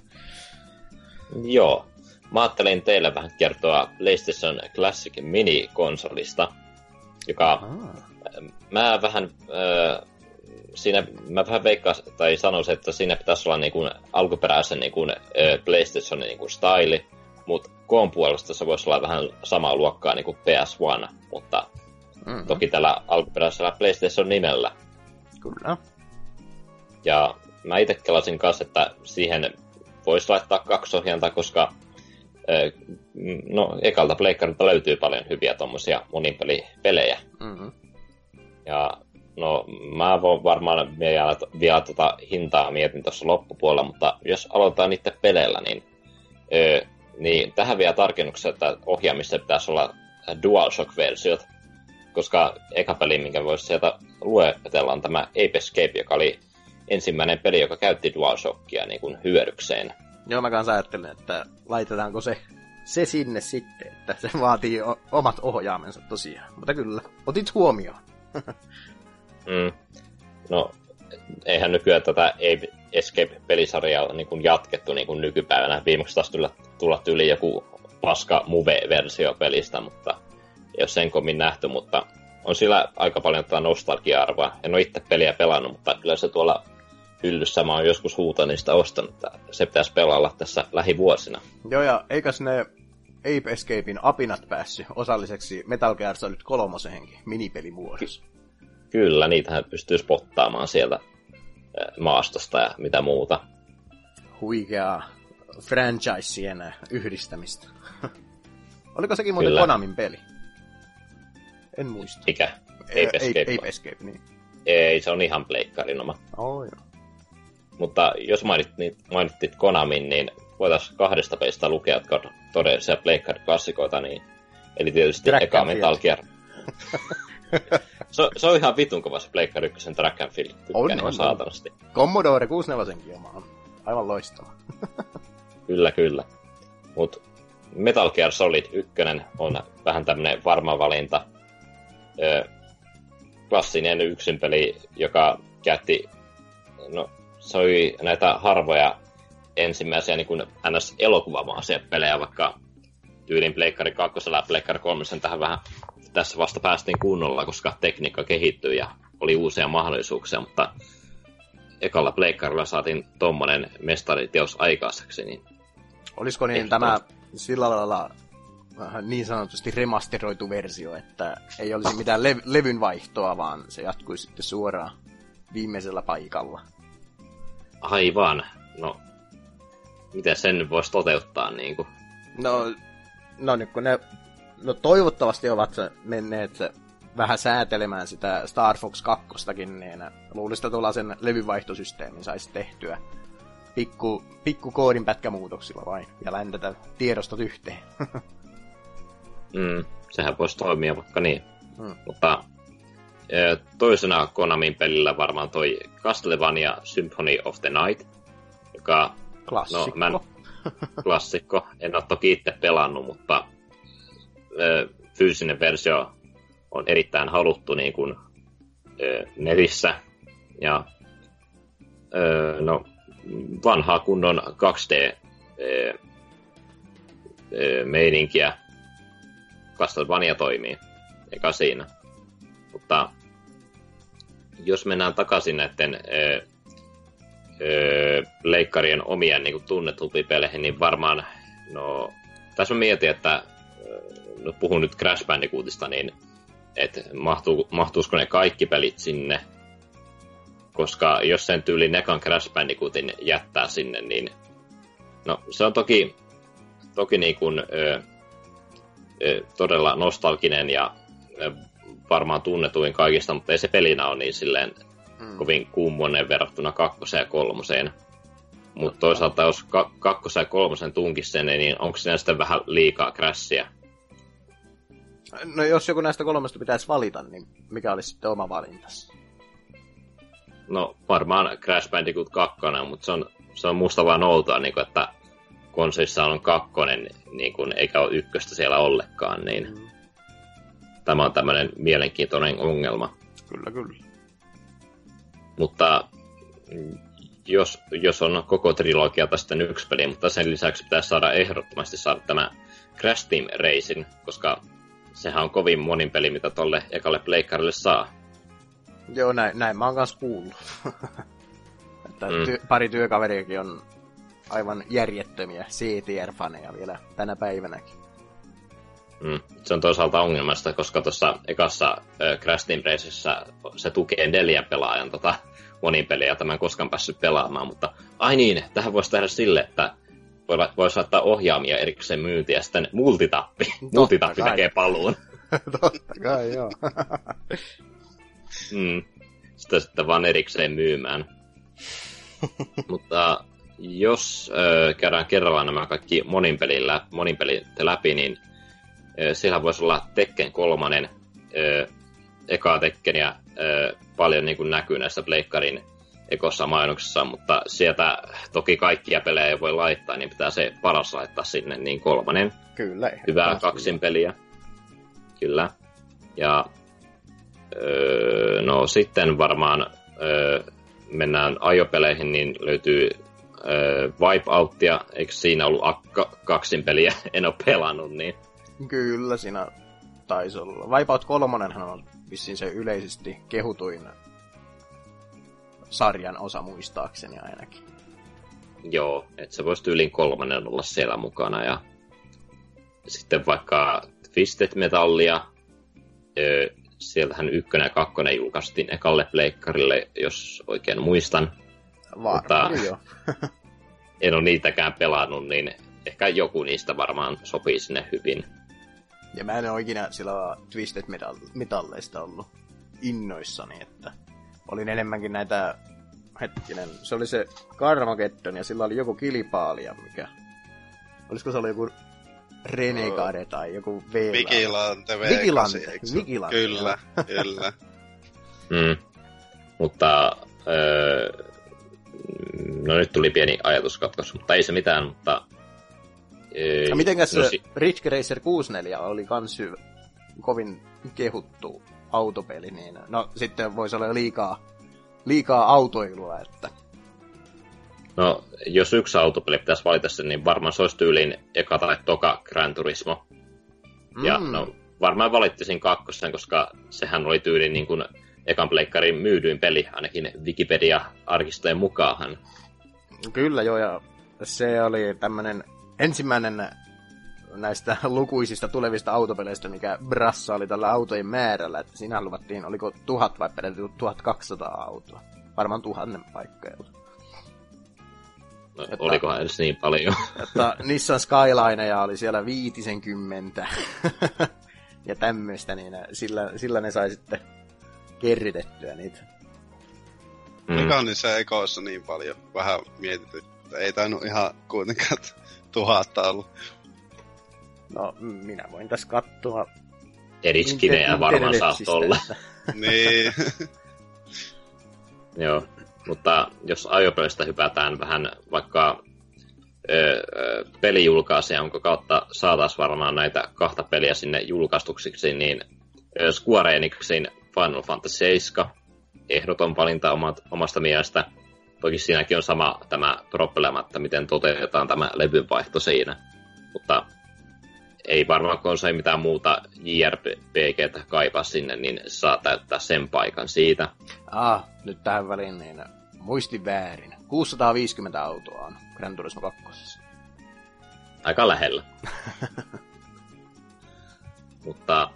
Joo. Mä ajattelin teille vähän kertoa PlayStation Classic Mini-konsolista, joka Ah. mä vähän, äh, siinä, mä vähän veikkaan, tai sanoisin, että siinä pitäisi olla niin kuin alkuperäisen niin kuin, äh, PlayStationin niin kuin style, mutta koon puolesta se voisi olla vähän samaa luokkaa niin kuin PS1, mutta Mm, toki tällä alkuperäisellä PlayStation nimellä. Kyllä. Ja mä itse kelasin kanssa, että siihen voisi laittaa kaksohjanta, koska ö, mm, no, ekalta pleikkarilta löytyy paljon hyviä tommosia monipelipelejä. Mm-hmm. Ja no, mä voin varmaan vielä, vielä tota hintaa mietin tuossa loppupuolella, mutta jos aloitetaan niiden peleillä, niin, ö, niin tähän vielä tarkennuksia, että ohjaamissa pitäisi olla DualShock-versiot, koska eka peli, minkä voisi sieltä luetella, on tämä Ape Escape, joka oli ensimmäinen peli, joka käytti DualShockia niin kuin hyödykseen. Joo, mä kanssa ajattelen, että laitetaanko se, se sinne sitten, että se vaatii o- omat ohjaamensa tosiaan. Mutta kyllä, otit huomioon. Mm. No, eihän nykyään tätä Ape Escape-pelisarjaa niin kuin jatkettu niin kuin nykypäivänä. Viimeksi taas tulla, tulla yli joku paska Move-versio pelistä, mutta ei ole sen komin nähty, mutta on sillä aika paljon tätä nostalgia-arvoa. En ole itse peliä pelannut, mutta kyllä se tuolla hyllyssä mä oon joskus huutanista ostanut, se pitäisi pelailla tässä lähivuosina. Joo, ja eikös ne Ape Escapein apinat päässyt osalliseksi Metal Gear Solid 3 minipelimuodossa? Kyllä, niitähän pystyy spottaamaan sieltä eh, maastosta ja mitä muuta. Huikeaa franchiseen yhdistämistä. Oliko sekin muuten Kyllä. Konamin peli? En muista. Mikä? Ape Escape. Ape Escape, niin. Ei, se on ihan pleikkarin oma. Oh, joo. Mutta jos mainittiin, mainittit Konamin, niin voitaisiin kahdesta pelistä lukea, jotka on todellisia pleikkariklassikoita, niin eli tietysti Track eka. Metal Gear. se, on- se, on ihan vitun kova se Pleikkari 1 Track and Field. Tykkään On, ihan on, on. saatanasti. Commodore 64 oma on aivan loistava. Kyllä, kyllä. Mut Metal Gear Solid 1 on vähän tämmönen varma valinta. Ö, klassinen yksin peli, joka käytti, no se oli näitä harvoja ensimmäisiä niin kuin NS-elokuvamaisia pelejä, vaikka tyylin Pleikkari 2 ja Pleikkari 3 tähän vähän tässä vasta päästiin kunnolla, koska tekniikka kehittyi ja oli uusia mahdollisuuksia, mutta ekalla Pleikkarilla saatiin tommonen mestariteos aikaiseksi, niin Olisiko niin tämä sillä lailla niin sanotusti remasteroitu versio, että ei olisi mitään lev- levyn vaihtoa, vaan se jatkuisi sitten suoraan viimeisellä paikalla. Aivan. No, miten sen voisi toteuttaa niin kuin? No, no nyt kun ne no toivottavasti ovat menneet vähän säätelemään sitä Star Fox 2, niin luulisin, että tuollaisen levyvaihtosysteemin saisi tehtyä pikku, pikku koodin pätkämuutoksilla vain ja ländetä tiedostot yhteen. Mm, sehän voisi toimia vaikka niin. Mm. Mutta toisena Konamin pelillä varmaan toi Castlevania Symphony of the Night, joka Klassikko. No, mä en- klassikko. En ole toki itse pelannut, mutta ö, fyysinen versio on erittäin haluttu niin kuin, ö, netissä. Ja ö, no, vanhaa kunnon 2D ö, ö, meininkiä Castlevania toimii, eikä siinä. Mutta jos mennään takaisin näiden ö, ö, leikkarien omien niin tunnetumpiin peleihin, niin varmaan, no, tässä mä mietin, että no, puhun nyt Crash Bandicootista, niin että mahtuu, mahtuisiko ne kaikki pelit sinne, koska jos sen tyyli nekan Crash Bandicootin jättää sinne, niin no, se on toki, toki niin kuin, ö, ö, todella nostalginen ja varmaan tunnetuin kaikista, mutta ei se pelinä ole niin silleen Mm. kovin kummonen verrattuna kakkoseen ja kolmoseen. Mutta toisaalta jos ka- kakkosen ja kolmosen tunkisi sen, niin onko siinä sitten vähän liikaa crashia? No jos joku näistä kolmesta pitäisi valita, niin mikä olisi sitten oma valintasi? No varmaan Crash Bandicoot 2, mutta se on, se on musta vaan outoa, niin kuin, että konsolissa on kakkonen, niin kuin, eikä ole ykköstä siellä ollenkaan, niin Mm. Tämä on tämmöinen mielenkiintoinen ongelma. Kyllä, kyllä. Mutta mm, jos, jos on koko trilogia tai sitten yksi peli, mutta sen lisäksi pitäisi saada ehdottomasti saada tämä Crash Team Racing, koska sehän on kovin monin peli, mitä tolle ekalle pleikkarille saa. Joo, näin, näin mä oon kanssa kuullut. että Mm. ty- pari työkaveriakin on aivan järjettömiä CTR-faneja vielä tänä päivänäkin. Mm. Se on toisaalta ongelmasta, koska tuossa ekassa ö, Crash Team Raceissa se tukee neljän pelaajan tota, monin peliä, jota mä en koskaan päässyt pelaamaan, mutta ai niin, tähän voisi tehdä sille, että voi- voisi laittaa ohjaamia erikseen myyntiä ja sitten multitappi. multitappi kai. tekee paluun. Totta kai, joo. Mm. Sitä sitten vaan erikseen myymään. Mutta jos ö, käydään kerralla nämä kaikki monin, pelin lä- monin pelit läpi, niin siellä voisi olla Tekken kolmannen, ö, eka Tekkeniä paljon niin kuin näkyy näissä Pleikkarin ekossa mainoksessa, mutta sieltä toki kaikkia pelejä ei voi laittaa, niin pitää se paras laittaa sinne, niin kolmannen. Kyllä. Hyvää kaksin peliä. Kyllä. Ja öö, no sitten varmaan öö, mennään ajopeleihin, niin löytyy öö, Wipeoutia, eikö siinä ollut akka, kaksin peliä, en ole pelannut, niin... Kyllä, siinä taisi olla. Wipeout 3 on vissiin se yleisesti kehutuin sarjan osa muistaakseni ainakin. Joo, että se voisi tyyliin kolmannen olla siellä mukana. Ja sitten vaikka Twisted Metallia, öö, sieltähän ykkönen ja kakkonen julkaistiin ekalle pleikkarille, jos oikein muistan. Varmaan Mutta joo. en ole niitäkään pelannut, niin ehkä joku niistä varmaan sopii sinne hyvin. Ja mä en ole ikinä sillä Twisted Metalleista ollut innoissani, että olin enemmänkin näitä, hetkinen, se oli se Carmageddon ja sillä oli joku kilpaalia, mikä, olisiko se ollut joku Renegade tai joku V. Vigilante V8, Vigilante, Vigilante. Kyllä, kyllä. mm. Mutta öö, no nyt tuli pieni ajatuskatkos, mutta ei se mitään, mutta... Öö, ja mitenkäs no, si- Ridge Racer 64 oli kans kovin kehuttu autopeli, niin no sitten voisi olla liikaa, liikaa autoilua, että... No, jos yksi autopeli pitäisi valita sen, niin varmaan se olisi tyyliin eka tai toka Gran Turismo. Mm. Ja no, varmaan valittisin kakkosen, koska sehän oli tyyliin niin kuin ekan pleikkarin myydyin peli, ainakin Wikipedia-arkistojen mukaan. Kyllä joo, ja se oli tämmöinen ensimmäinen näistä lukuisista tulevista autopeleistä, mikä brassa oli tällä autojen määrällä, että siinä luvattiin, oliko tuhat vai peräti 1200 autoa. Varmaan tuhannen paikkeilla. No, että, olikohan edes niin paljon? Että Nissan Skylineja oli siellä viitisenkymmentä ja tämmöistä, niin sillä, sillä ne sai sitten kerritettyä niitä. Mm. Mikä on niissä ekoissa niin paljon? Vähän mietitty. Ei tainnut ihan kuitenkaan tuhatta ollut. No, minä voin tässä katsoa. Eri skinejä varmaan saa olla. niin. Joo, mutta jos ajopelistä hypätään vähän vaikka pelijulkaisia, onko kautta saataisiin varmaan näitä kahta peliä sinne julkaistuksiksi, niin Square Enixin Final Fantasy 7, ehdoton valinta omasta mielestä. Toki siinäkin on sama tämä problema, että miten toteutetaan tämä levyvaihto siinä. Mutta ei varmaan kun se mitään muuta JRPGtä kaipaa sinne, niin saa täyttää sen paikan siitä. Ah, nyt tähän väliin niin muistin väärin. 650 autoa on Gran Turismo 2. Aika lähellä. Mutta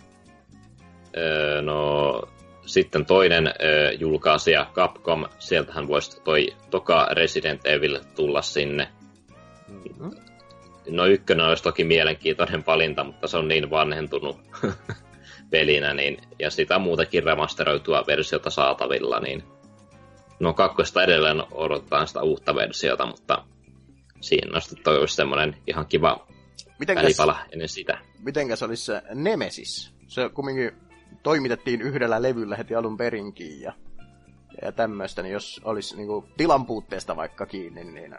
öö, no, sitten toinen öö, julkaisija, Capcom, sieltähän voisi toi toka Resident Evil tulla sinne. Mm-hmm. No ykkönen olisi toki mielenkiintoinen valinta, mutta se on niin vanhentunut pelinä, niin, ja sitä muutakin remasteroitua versiota saatavilla, niin no kakkosta edelleen odotetaan sitä uutta versiota, mutta siinä on sitten toivottavasti semmoinen ihan kiva mitenkäs, välipala ennen sitä. Mitenkäs olisi se Nemesis? Se kumminkin toimitettiin yhdellä levyllä heti alun perinkin ja, ja tämmöistä, niin jos olisi niin kuin, tilan puutteesta vaikka kiinni, niin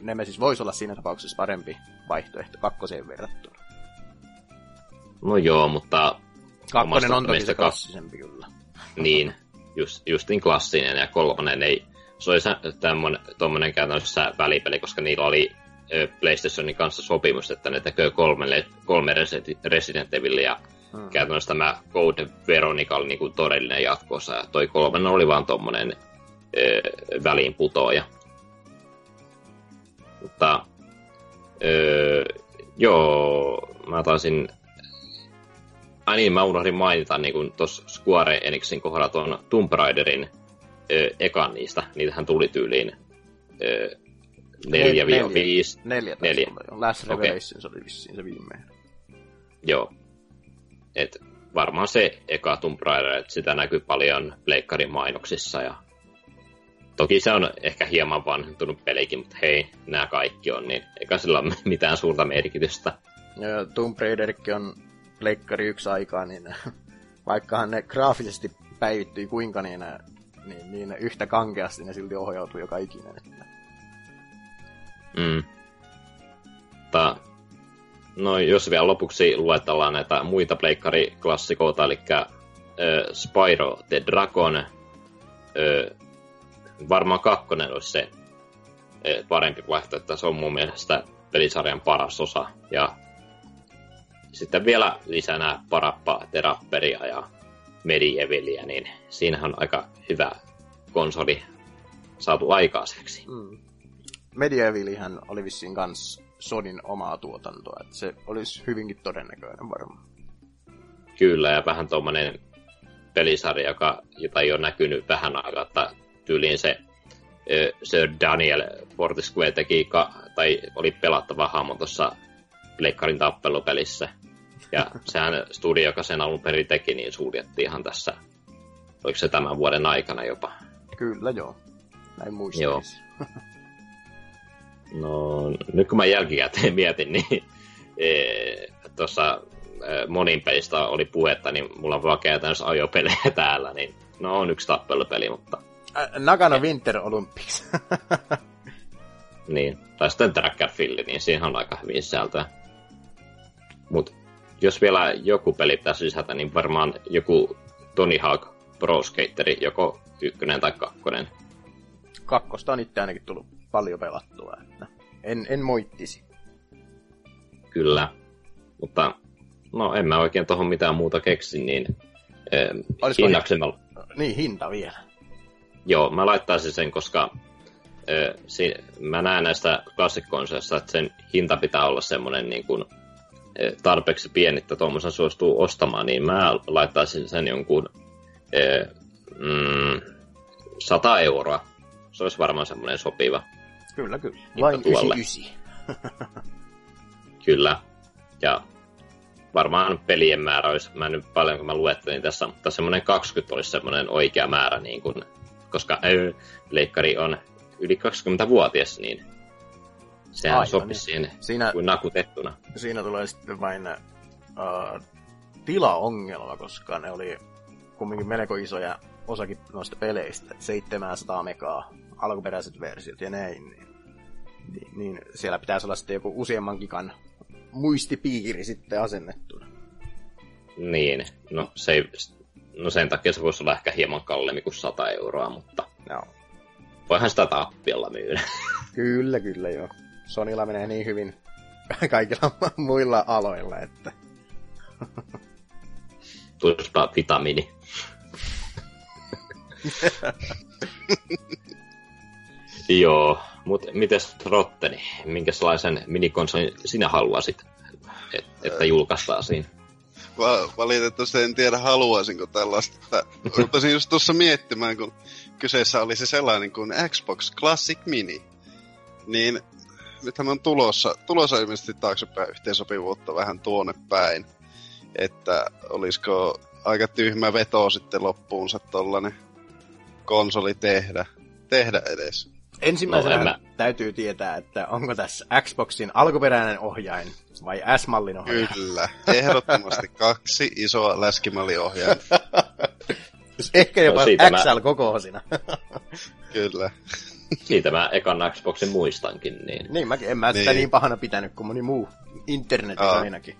Nemesis voisi olla siinä tapauksessa parempi vaihtoehto kakkoseen verrattuna. No joo, mutta... Kakkonen on toki se klassisempi kyllä. Niin, just, justin klassinen ja kolmonen ei... Se oli tuommoinen käytännössä välipeli, koska niillä oli PlayStationin kanssa sopimus, että ne tekee kolme, kolme Resident Evilia. Hmm. Käytännössä tämä Code Veronica oli niinku todellinen jatkossa, ja toi kolmen oli vaan tuommoinen väliinputoaja. Mutta öö, joo, mä taisin... Ai niin, mä unohdin mainita niin tuossa Square Enixin kohdalla tuon Tomb Raiderin öö, ekan niistä. Niitähän tuli tyyliin öö, neljä, neljä, viisi. Neljä, neljä. Olla, Last Revelation okay. oli vissiin se viimeinen. Joo. Et varmaan se eka Tomb Raider, että sitä näkyy paljon Pleikkarin mainoksissa ja Toki se on ehkä hieman vanhentunut pelikin, mutta hei, nämä kaikki on, niin eikä sillä ole mitään suurta merkitystä. Ja Tomb Raiderkin on Pleikkari yksi aikaa, niin vaikkahan ne graafisesti päivittyi kuinka, niin niin, niin yhtä kankeasti ne silti ohjautuu joka ikinen. Että... Mm. No jos vielä lopuksi luetellaan näitä muita pleikkariklassikoita, eli äh, Spyro the Dragon, äh, varmaan kakkonen olisi se äh, parempi vaihtoehto, se on mun mielestä pelisarjan paras osa. Ja sitten vielä lisänä Parappa, Terapperia ja Medievalia, niin siinähän on aika hyvä konsoli saatu aikaiseksi. Mm. Medievilihän oli vissiin kans Sonin omaa tuotantoa, että se olisi hyvinkin todennäköinen varmaan. Kyllä, ja vähän tuommoinen pelisarja, joka, jota ei ole näkynyt vähän aikaa, että tyyliin se Sir Daniel Fortescue teki, tai oli pelattava hahmo tuossa Pleikkarin tappelupelissä. Ja sehän studio, joka sen alun perin teki, niin suljettiin ihan tässä, oliko se tämän vuoden aikana jopa? Kyllä joo, näin muistaisin. Joo. No, nyt kun mä jälkikäteen mietin, niin e, tuossa e, monin pelistä oli puhetta, niin mulla on vaan käytännössä ajopelejä täällä, niin no on yksi tappelupeli, mutta... Nagano Winter Olympics. niin, tai sitten Trackerfield, niin siinä on aika hyvin sisältöä. Mut jos vielä joku peli pitäisi lisätä, niin varmaan joku Tony Hawk Pro Skateri, joko ykkönen tai kakkonen. Kakkosta on itse ainakin tullut paljon pelattua, että en, en moittisi. Kyllä, mutta no en mä oikein tuohon mitään muuta keksi, niin eh, hinnaksi mä... Niin, hinta vielä. Joo, mä laittaisin sen, koska eh, si... mä näen näistä klassikkonseista, että sen hinta pitää olla semmoinen niin kuin, eh, tarpeeksi pieni, että tuommoisen suostuu ostamaan, niin mä laittaisin sen jonkun eh, mm, 100 euroa. Se olisi varmaan semmoinen sopiva Kyllä, kyllä. Vain 99. kyllä. Ja varmaan pelien määrä olisi, mä en nyt paljon kun mä luettelin tässä, mutta semmoinen 20 olisi semmoinen oikea määrä, niin kun, koska äh, leikkari on yli 20-vuotias, niin sehän Aivan, sopisi niin. siihen siinä, kuin nakutettuna. Siinä tulee sitten vain uh, tilaongelma, koska ne oli kumminkin melko isoja osakin noista peleistä, 700 megaa alkuperäiset versiot ja näin, niin, niin, niin siellä pitäisi olla sitten joku useamman gigan muistipiiri sitten asennettuna. Niin, no, se ei, no sen takia se voisi olla ehkä hieman kalliimpi kuin 100 euroa, mutta no. voihan sitä tappiolla myydä. Kyllä, kyllä joo. Sonilla menee niin hyvin kaikilla muilla aloilla, että... Tulispa vitamiini. Joo, mutta mites Rotteni, minkälaisen minikonsolin sinä haluaisit, et, että julkaistaan siinä? Va- valitettavasti en tiedä haluaisinko tällaista. Rupesin just tuossa miettimään, kun kyseessä oli se sellainen kuin Xbox Classic Mini. Niin nythän on tulossa, tulossa ilmeisesti taaksepäin yhteensopivuutta vähän tuonne päin. Että olisiko aika tyhmä veto sitten loppuunsa tollanen konsoli tehdä, tehdä edes. Ensimmäisenä no, mä... täytyy tietää, että onko tässä Xboxin alkuperäinen ohjain vai S-mallin ohjain. Kyllä, ehdottomasti kaksi isoa läskimalliohjain. Ehkä jopa no, XL mä... kokoisina. Kyllä. Siitä mä ekan Xboxin muistankin. Niin, niin mäkin en mä niin. sitä niin pahana pitänyt kuin moni muu internetin Aa. ainakin.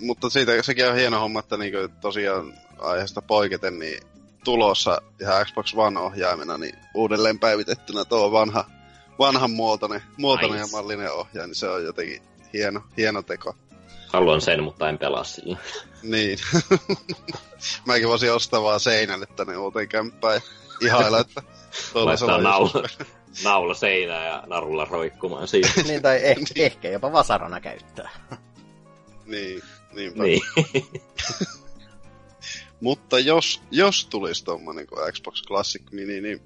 Mutta siitä sekin on hieno homma, että niinku tosiaan aiheesta poiketen, niin tulossa ihan Xbox One-ohjaimena, niin uudelleen päivitettynä tuo vanha, vanhan muotoinen, muotoinen ja mallinen ohjaaja, niin se on jotenkin hieno, hieno teko. Haluan sen, mutta en pelaa sillä. niin. Mäkin voisin ostaa vaan seinälle tänne uuteen kämppään ja ihailla, että Laittaa naula, naula seinää ja narulla roikkumaan siinä. niin, tai eh, niin. ehkä jopa vasarana käyttää. niin, niinpä. Niin. Mutta jos, jos tulisi tuommoinen kuin Xbox Classic Mini, niin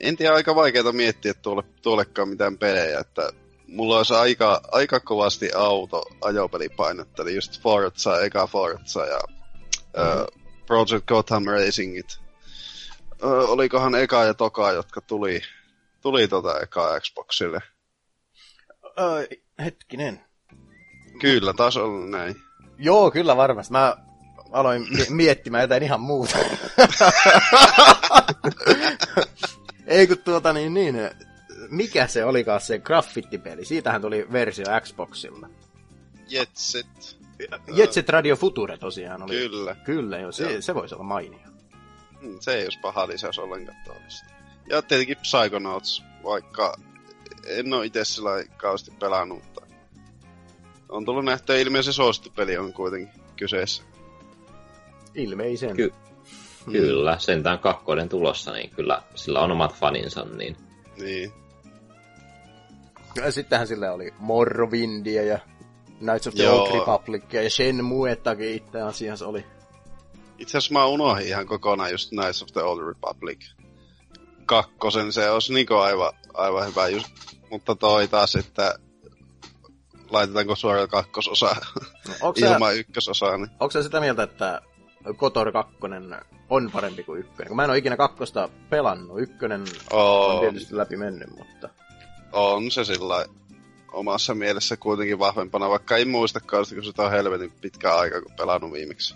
en tiedä, aika vaikeaa miettiä tuolle, tuollekaan mitään pelejä, että mulla olisi aika, aika kovasti auto ajopelipainetta, eli just Forza, eka Forza ja mm-hmm. uh, Project Gotham Racingit. Uh, olikohan eka ja toka, jotka tuli, tuli tota eka Xboxille? Uh, hetkinen. Kyllä, taas on näin. Joo, kyllä varmasti. Mä aloin mi- miettimään jotain ihan muuta. Ei kun tuota niin, niin, mikä se olikaan se graffittipeli? Siitähän tuli versio Xboxilla. Jetset. Jet Set Radio Future tosiaan oli. Kyllä. Kyllä, joo, se, Joo. se voisi olla mainio. Mm, Se ei olisi paha lisäys ollenkaan tuollista. Ja tietenkin Psychonauts, vaikka en ole itse sillä kauheasti pelannut, on tullut nähtyä ilmeisesti suosittupeli on kuitenkin kyseessä. Ilmeisen. Ky- Kyllä, sentään kakkoiden tulossa, niin kyllä sillä on omat faninsa, niin Niin. Ja sittenhän sillä oli Morrowindia ja Knights of the Joo. Old Republicia ja Shenmuettakin itse asiassa oli. Itse asiassa mä unohdin ihan kokonaan just Knights of the Old Republic. Kakkosen, se olisi niinku aivan, aivan hyvä just. Mutta toi taas, että laitetaanko suoraan kakkososa No, onko sä, ilman ykkösosaa, niin onko sä sitä mieltä, että Kotor 2 on parempi kuin ykkönen? Mä en ole ikinä kakkosta pelannut. Ykkönen on on, tietysti läpi mennyt, mutta... on se sillä omassa mielessä kuitenkin vahvempana, vaikka ei muista kausta, kun sitä on helvetin pitkä aika, kun pelannut viimeksi.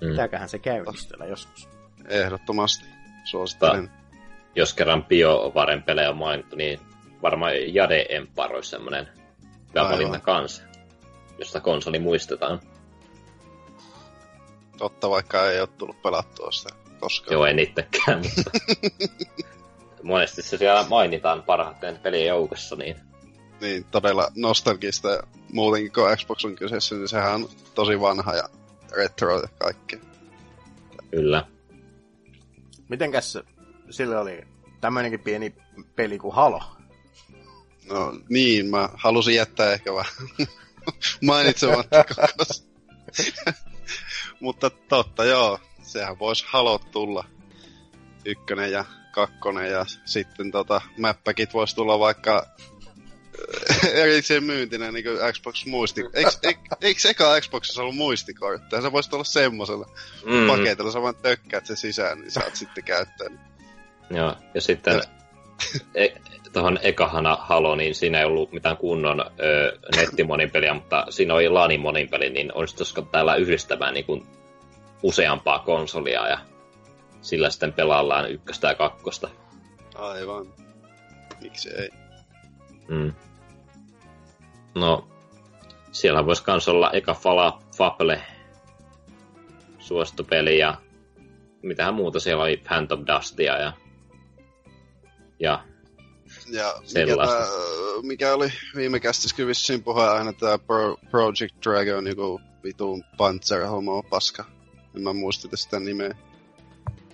mm. Pitääköhän se käynnistellä joskus? Ehdottomasti suosittelen. jos kerran BioVaren pelejä on mainittu, niin varmaan Jade Empire olisi semmoinen hyvä valinta kanssa, josta konsoli muistetaan. Totta, vaikka ei ole tullut pelattua sitä koskaan. Joo, en itsekään, mutta monesti se siellä mainitaan parhaiten pelien joukossa, niin niin todella nostalgista ja muutenkin kun Xbox on kyseessä, niin sehän on tosi vanha ja retro ja kaikkea. kyllä. Mitenkäs se- sillä oli tämmöinenkin pieni peli kuin Halo? No niin, mä halusin jättää ehkä vähän mainitsematta koko Mutta totta joo, sehän voisi halot tulla. Ykkönen ja kakkonen ja sitten tota, mäppäkit voisi tulla vaikka äh, erikseen myyntinä niin kuin Xbox muisti. Eikö, eik, eikö eka Xboxissa ollut muistikortteja? Se voisi tulla semmosella Mm, paketilla, sä vaan tökkäät se sisään, niin saat sitten käyttää. joo. Ja sitten e- tuohon ekahana Halo, niin siinä ei ollut mitään kunnon ö, nettimonipeliä, mutta siinä oli LANin monipeli, niin olisiko täällä yhdistämään niin kuin useampaa konsolia ja sillä sitten pelaillaan ykköstä ja kakkosta. Aivan. Miksi ei? Mm. No, siellä voisi kans olla eka Fala, Fable suosittu peli ja mitähän muuta siellä oli Phantom Dustia ja, ja Ja mikä, Sellaista. tää, mikä oli viime kästissäkin vissiin puhe aina tää Pro, Project Dragon, joku vitun Panzer homo paska. En mä muista sitä nimeä.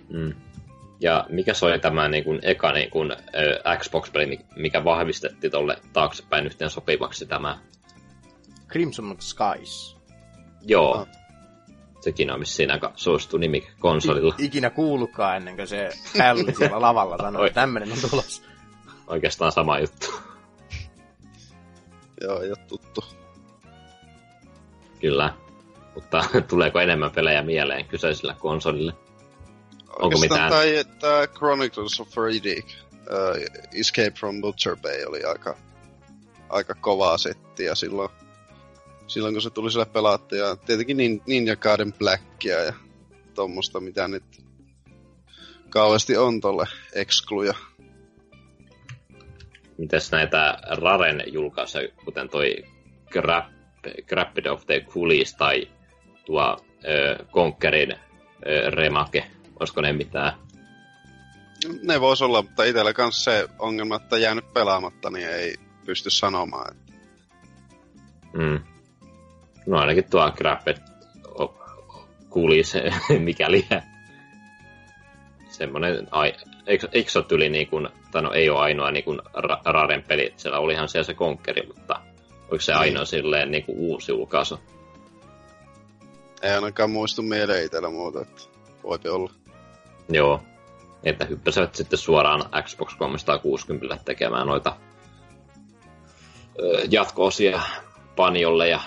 Mm. Ja mikä se oli tämä niin kuin, eka niin kuin, ö, Xbox-peli, mi- mikä vahvistettiin tolle taaksepäin yhteen sopivaksi tämä? Crimson Skies. Joo. Ah. Sekin on vissiin aika suosittu nimi konsolilla. I- ikinä kuullutkaan ennen kuin se Pälli siellä lavalla sanoi, Oi. että tämmönen on tulossa. Oikeastaan sama juttu. Joo, ei oo tuttu. Kyllä. Mutta tuleeko enemmän pelejä mieleen kyseisellä konsolille? Onko mitään? Tai tää Chronicles of Riddick, uh, Escape from Butcher Bay oli aika, aika kovaa settiä silloin, silloin kun se tuli sille pelattu. Ja tietenkin Nin- Ninja Gaiden Blackia ja tommosta, mitä nyt kauheasti on tolle excluja. Mites näitä Raren julkaisuja, kuten toi Grab, Grabbed of the Coolies tai tuo ö, Conquerin remake, olisiko ne mitään? Ne vois olla, mutta itsellä kanssa se ongelma, että jäänyt pelaamatta, niin ei pysty sanomaan. Että Mm. No ainakin tuo of Coolies, mikäli semmonen, ai, eikö, eikö se ole tyli niin kuin, tai no ei ole ainoa niin kuin Ra- Raren peli, siellä olihan siellä se Conqueri, mutta oliko se Niin. ainoa silleen niin kuin uusi julkaisu? ei ainakaan muistu mieleen itsellä muuta, että voipi olla. Joo. Että hyppäsivät sitten suoraan Xbox 360 tekemään noita jatko-osia Panjolle ja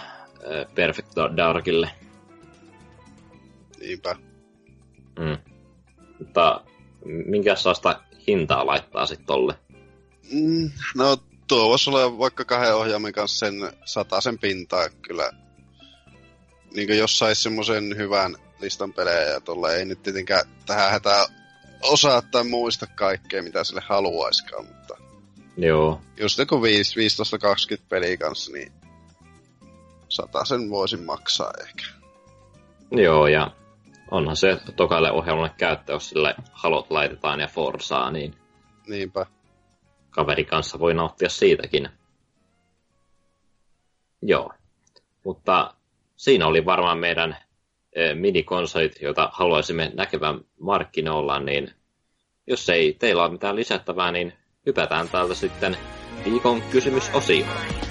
Perfect Darkille. Niinpä. Mm. Mutta minkä sellaista hintaa laittaa sitten tolle? Mm, no tuo voisi olla vaikka kahden ohjaimen kanssa sen sen pintaa kyllä. niin jos sais semmoisen hyvän listan pelejä ja tuolla ei nyt tietenkään tähän hätään osaa tai muista kaikkea, mitä sille haluaiskaan, mutta Joo. just joku 15-20 peliä kanssa, niin sata sen voisin maksaa ehkä. Joo, ja onhan se tokalle ohjelmalle käyttö, jos sille halot laitetaan ja forsaa, niin Niinpä. kaveri kanssa voi nauttia siitäkin. Joo. Mutta siinä oli varmaan meidän eh, minikonsolit, joita haluaisimme näkevän markkinoilla, niin jos ei teillä ole mitään lisättävää, niin hypätään täältä sitten viikon kysymysosioon.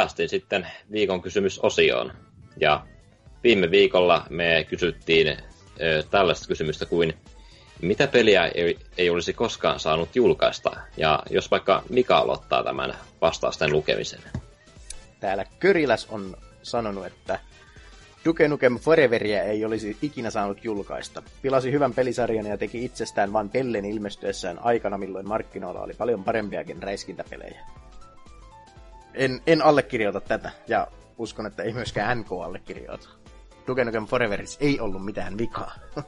Päästiin sitten viikon kysymysosioon. Ja viime viikolla me kysyttiin tällaista kysymystä kuin, mitä peliä ei, ei olisi koskaan saanut julkaista? Ja jos vaikka Mika aloittaa tämän vastausten lukemisen. Täällä Köriläs on sanonut, että Duke Nukem Foreveria ei olisi ikinä saanut julkaista. Pilasi hyvän pelisarjan ja teki itsestään vain pellen ilmestyessään aikana, milloin markkinoilla oli paljon parempiakin räiskintäpelejä. En, en allekirjoita tätä, ja uskon, että ei myöskään NK allekirjoita. Duke Nukem Foreverissa ei ollut mitään vikaa.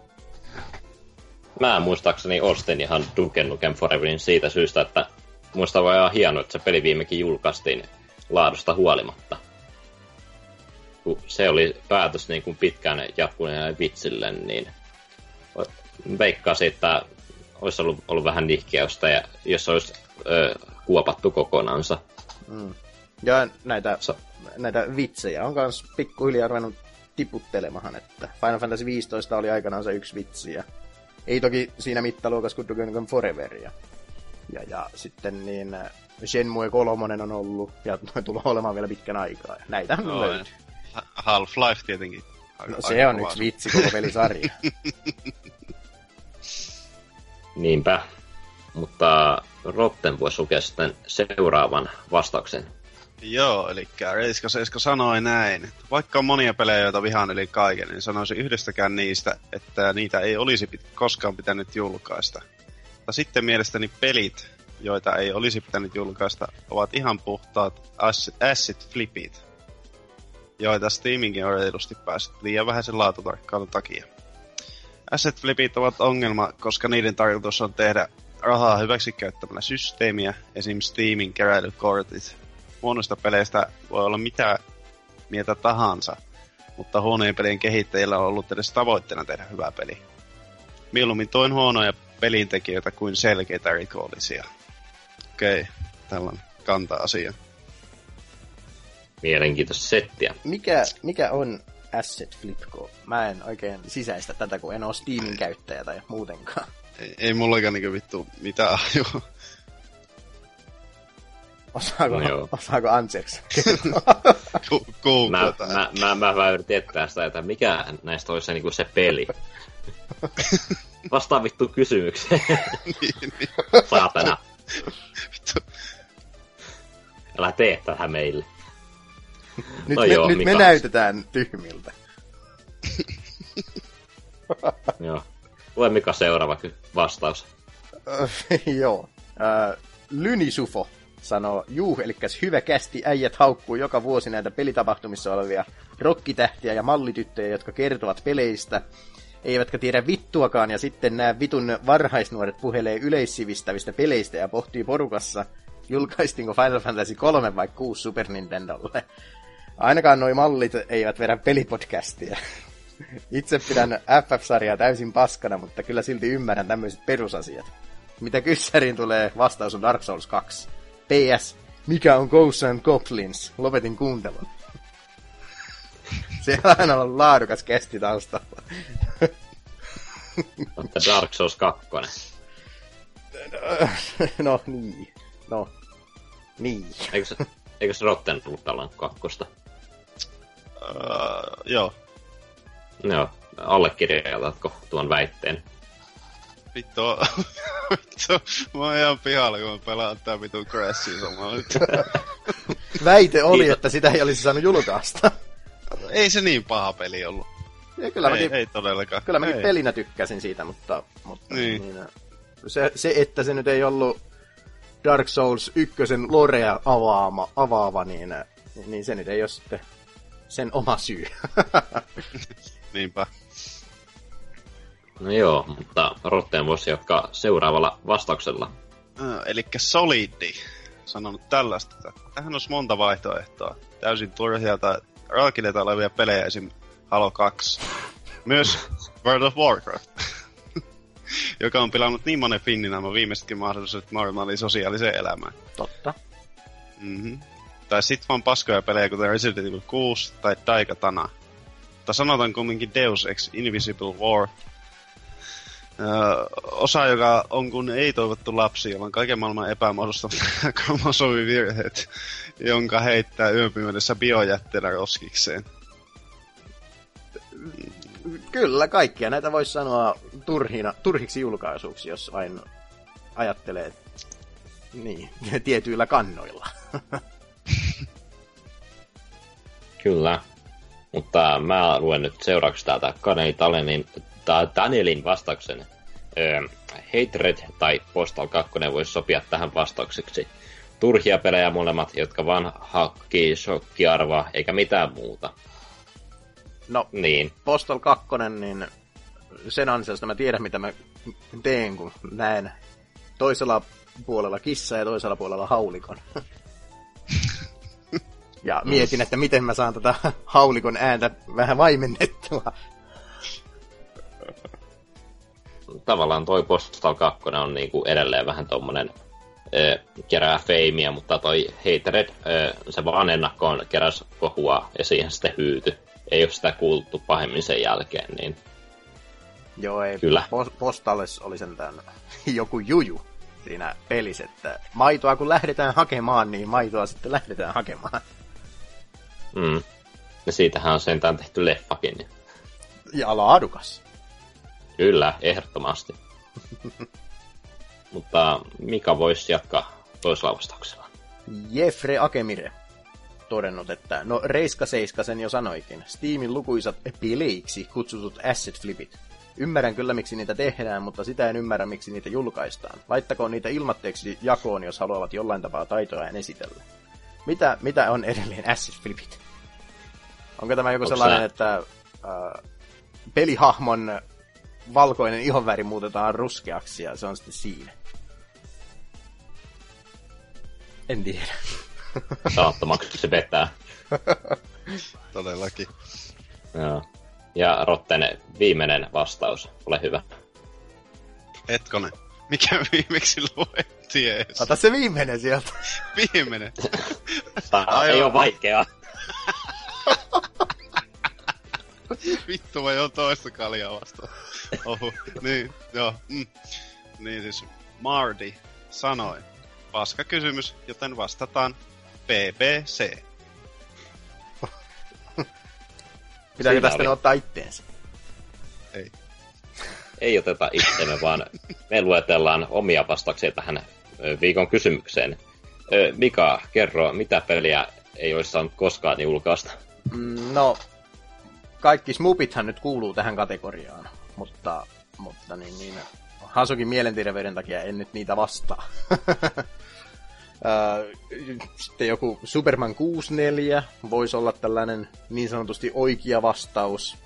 Mä muistaakseni ostin ihan Duke Nukem Foreverin siitä syystä, että muista voi olla hienoa, että se peli viimekin julkaistiin laadusta huolimatta. Se oli päätös niin kuin pitkään jatkuneelle vitsille, niin veikkaisin, että olisi ollut, ollut vähän nihkeästä, ja jos olisi ö, kuopattu kokonansa. Ja näitä, näitä vitsejä on myös pikkuhiljaa ruvennut tiputtelemahan, että Final Fantasy 15 oli aikanaan se yksi vitsi, ja ei toki siinä mittaluokassa kuin Duke Nukem Forever, ja, ja, ja sitten niin äh, Shenmue 3 on ollut, ja tulee olemaan vielä pitkän aikaa, ja näitä löytyy. ja Half-Life tietenkin. No se on yksi vitsi koko pelisarja. Niinpä. Mutta Rotten voisi lukea sitten seuraavan vastauksen. Joo, eli Reiska Seiska sanoi näin. että Vaikka on monia pelejä, joita vihaan yli kaiken, niin sanoisin yhdestäkään niistä, että niitä ei olisi pit- koskaan pitänyt julkaista. Mutta sitten mielestäni pelit, joita ei olisi pitänyt julkaista, ovat ihan puhtaat asset, flipit, joita Steaminkin on reilusti päässyt liian vähäisen laatutarkkailun takia. Asset flipit ovat ongelma, koska niiden tarkoitus on tehdä rahaa hyväksikäyttämällä systeemiä, esim. Steamin keräilykortit. Huonoista peleistä voi olla mitä mieltä tahansa, mutta huonojen pelien kehittäjillä on ollut edes tavoitteena tehdä hyvä peli. Mieluummin toin huonoja pelintekijöitä kuin selkeitä rikollisia. Okei, okay, tällainen kanta-asia. Mielenkiintoista settiä. Mikä, mikä on Asset Flip, kun mä en oikein sisäistä tätä, kun en ole Steamin käyttäjä tai muutenkaan. Ei, ei mullakaan niinku vittu mitään ajua. Osaako, No joo. osaako? Ku- Mä, mä, mä, mä vähän yritin etsiä sitä, että mikä näistä olisi se, niin se peli. Vastaa vittu kysymykseen. niin, niin. Saatana. Vittu. Älä tee tähän meille. Nyt, No me, joo, nyt me näytetään tyhmiltä. Joo. Lue Mika seuraava vastaus. Joo. Äh, Lynisufo sanoo, juu, eli hyvä kästi, äijät haukkuu joka vuosi näitä pelitapahtumissa olevia rokkitähtiä ja mallityttöjä, jotka kertovat peleistä, eivätkä tiedä vittuakaan, ja sitten nämä vitun varhaisnuoret puhelee yleissivistävistä peleistä ja pohtii porukassa, julkaistiinko Final Fantasy 3 vai 6 Super Nintendolle. Ainakaan noi mallit eivät vedä pelipodcastia. Itse pidän FF-sarjaa täysin paskana, mutta kyllä silti ymmärrän tämmöiset perusasiat. Mitä kyssäriin tulee, vastaus on Dark Souls 2. PS, mikä on Ghosts and Goblins? Lopetin kuuntelun. Siellä on aina ollut laadukas kesti taustalla. Mutta Dark Souls 2. no niin. No. Niin. Eikö se, eikö se Rotten tullut tällainen kakkosta? Uh, joo. Joo, allekirjoitatko tuon väitteen? Vittu, vittu, mä oon ihan pihalla, kun mä pelaan tää vitun Crashia samalla nyt. Väite oli, Kiitos. että sitä ei olisi saanut julkaista. ei se niin paha peli ollut. Ja kyllä ei, mäkin, ei todellakaan. kyllä mäkin ei. pelinä tykkäsin siitä, mutta, mutta Niin. niin, se, se, että se nyt ei ollut Dark Souls 1 lorea avaama, avaava, niin, niin se nyt ei ole sitten sen oma syy. Niinpä. No joo, mutta Rotten voisi jatkaa seuraavalla vastauksella. Uh, eli Solidi sanonut tällaista, että tähän olisi monta vaihtoehtoa. Täysin turhia tai raakineita olevia pelejä, esim. Halo 2. Myös World of Warcraft, joka on pilannut niin monen finnin nämä viimeisetkin mahdollisuudet normaaliin sosiaaliseen elämään. Totta. Mm-hmm. Tai sit vaan paskoja pelejä, kuten Resident Evil 6 tai Daikatana. Mutta sanotaan kumminkin Deus Ex Invisible War. Öö, osa, joka on kun ei-toivottu lapsi, jolla on kaiken maailman epämuodostavat kromosomivirheet, jonka heittää yöpimeydessä biojätteenä roskikseen. Kyllä, kaikkia näitä voisi sanoa turhina, turhiksi julkaisuiksi, jos vain ajattelee niin, tietyillä kannoilla. Kyllä. Mutta mä luen nyt seuraavaksi täältä Kaneli Talenin, tai Danielin vastauksen. Öö, Hatred tai Postal 2 voisi sopia tähän vastaukseksi. Turhia pelejä molemmat, jotka vaan hakkii shokkiarvoa, eikä mitään muuta. No, Niin, Postal 2, niin sen ansiosta mä tiedän, mitä mä teen, kun näen toisella puolella kissa ja toisella puolella haulikon. ja mietin, että miten mä saan tätä haulikon ääntä vähän vaimennettua. Tavallaan toi Postal 2 on niinku edelleen vähän tommonen ö, kerää feimiä, mutta toi Hatred, ö, se vaan ennakkoon keräs kohua ja siihen sitten hyyty. Ei ole sitä kuultu pahemmin sen jälkeen, niin Joo, ei. Kyllä. Pos- Postales oli sentään joku juju siinä pelissä, että maitoa kun lähdetään hakemaan, niin maitoa sitten lähdetään hakemaan. mm. Ja siitähän on sentään tehty leffakin. Ja laadukas. Kyllä, ehdottomasti. mutta Mika voisi jatkaa toisella vastauksella. Jeffre Akemire todennut, että no Reiska Seiska sen jo sanoikin. Steamin lukuisat peleiksi kutsutut asset flipit. Ymmärrän kyllä, miksi niitä tehdään, mutta sitä en ymmärrä, miksi niitä julkaistaan. Laittakoon niitä ilmatteeksi jakoon, jos haluavat jollain tapaa taitoa esitellä. Mitä, mitä on edelleen asset flipit? Onko tämä joku Onko sellainen, se- että äh, pelihahmon valkoinen ihonväri muutetaan ruskeaksi ja se on sitten siinä? En tiedä. Saattomaksi se vetää. Todellakin. Joo. Ja Rotten viimeinen vastaus, ole hyvä. Hetkonen. Mikä viimeksi luettiin ees? Ota se viimeinen sieltä. Viimeinen. Tää Ai ei ole vaikeaa. Vittu, mä jo toista kaljaa vastaan. Ohu, niin, joo. Mm. Niin siis Mardi sanoi, paska kysymys, joten vastataan BBC. Pitääkö Siinä tästä oli. ottaa itteensä? Ei. Ei oteta itsemme, vaan me luetellaan omia vastauksia tähän viikon kysymykseen. Ö, Mika, kerro, mitä peliä ei olisi saanut koskaan julkaista? Mm, No, kaikki smupithan nyt kuuluu tähän kategoriaan, mutta, mutta niin, niin, Hasukin mielenterveyden takia en nyt niitä vastaa. Sitten joku Superman 64 voisi olla tällainen niin sanotusti oikea vastaus,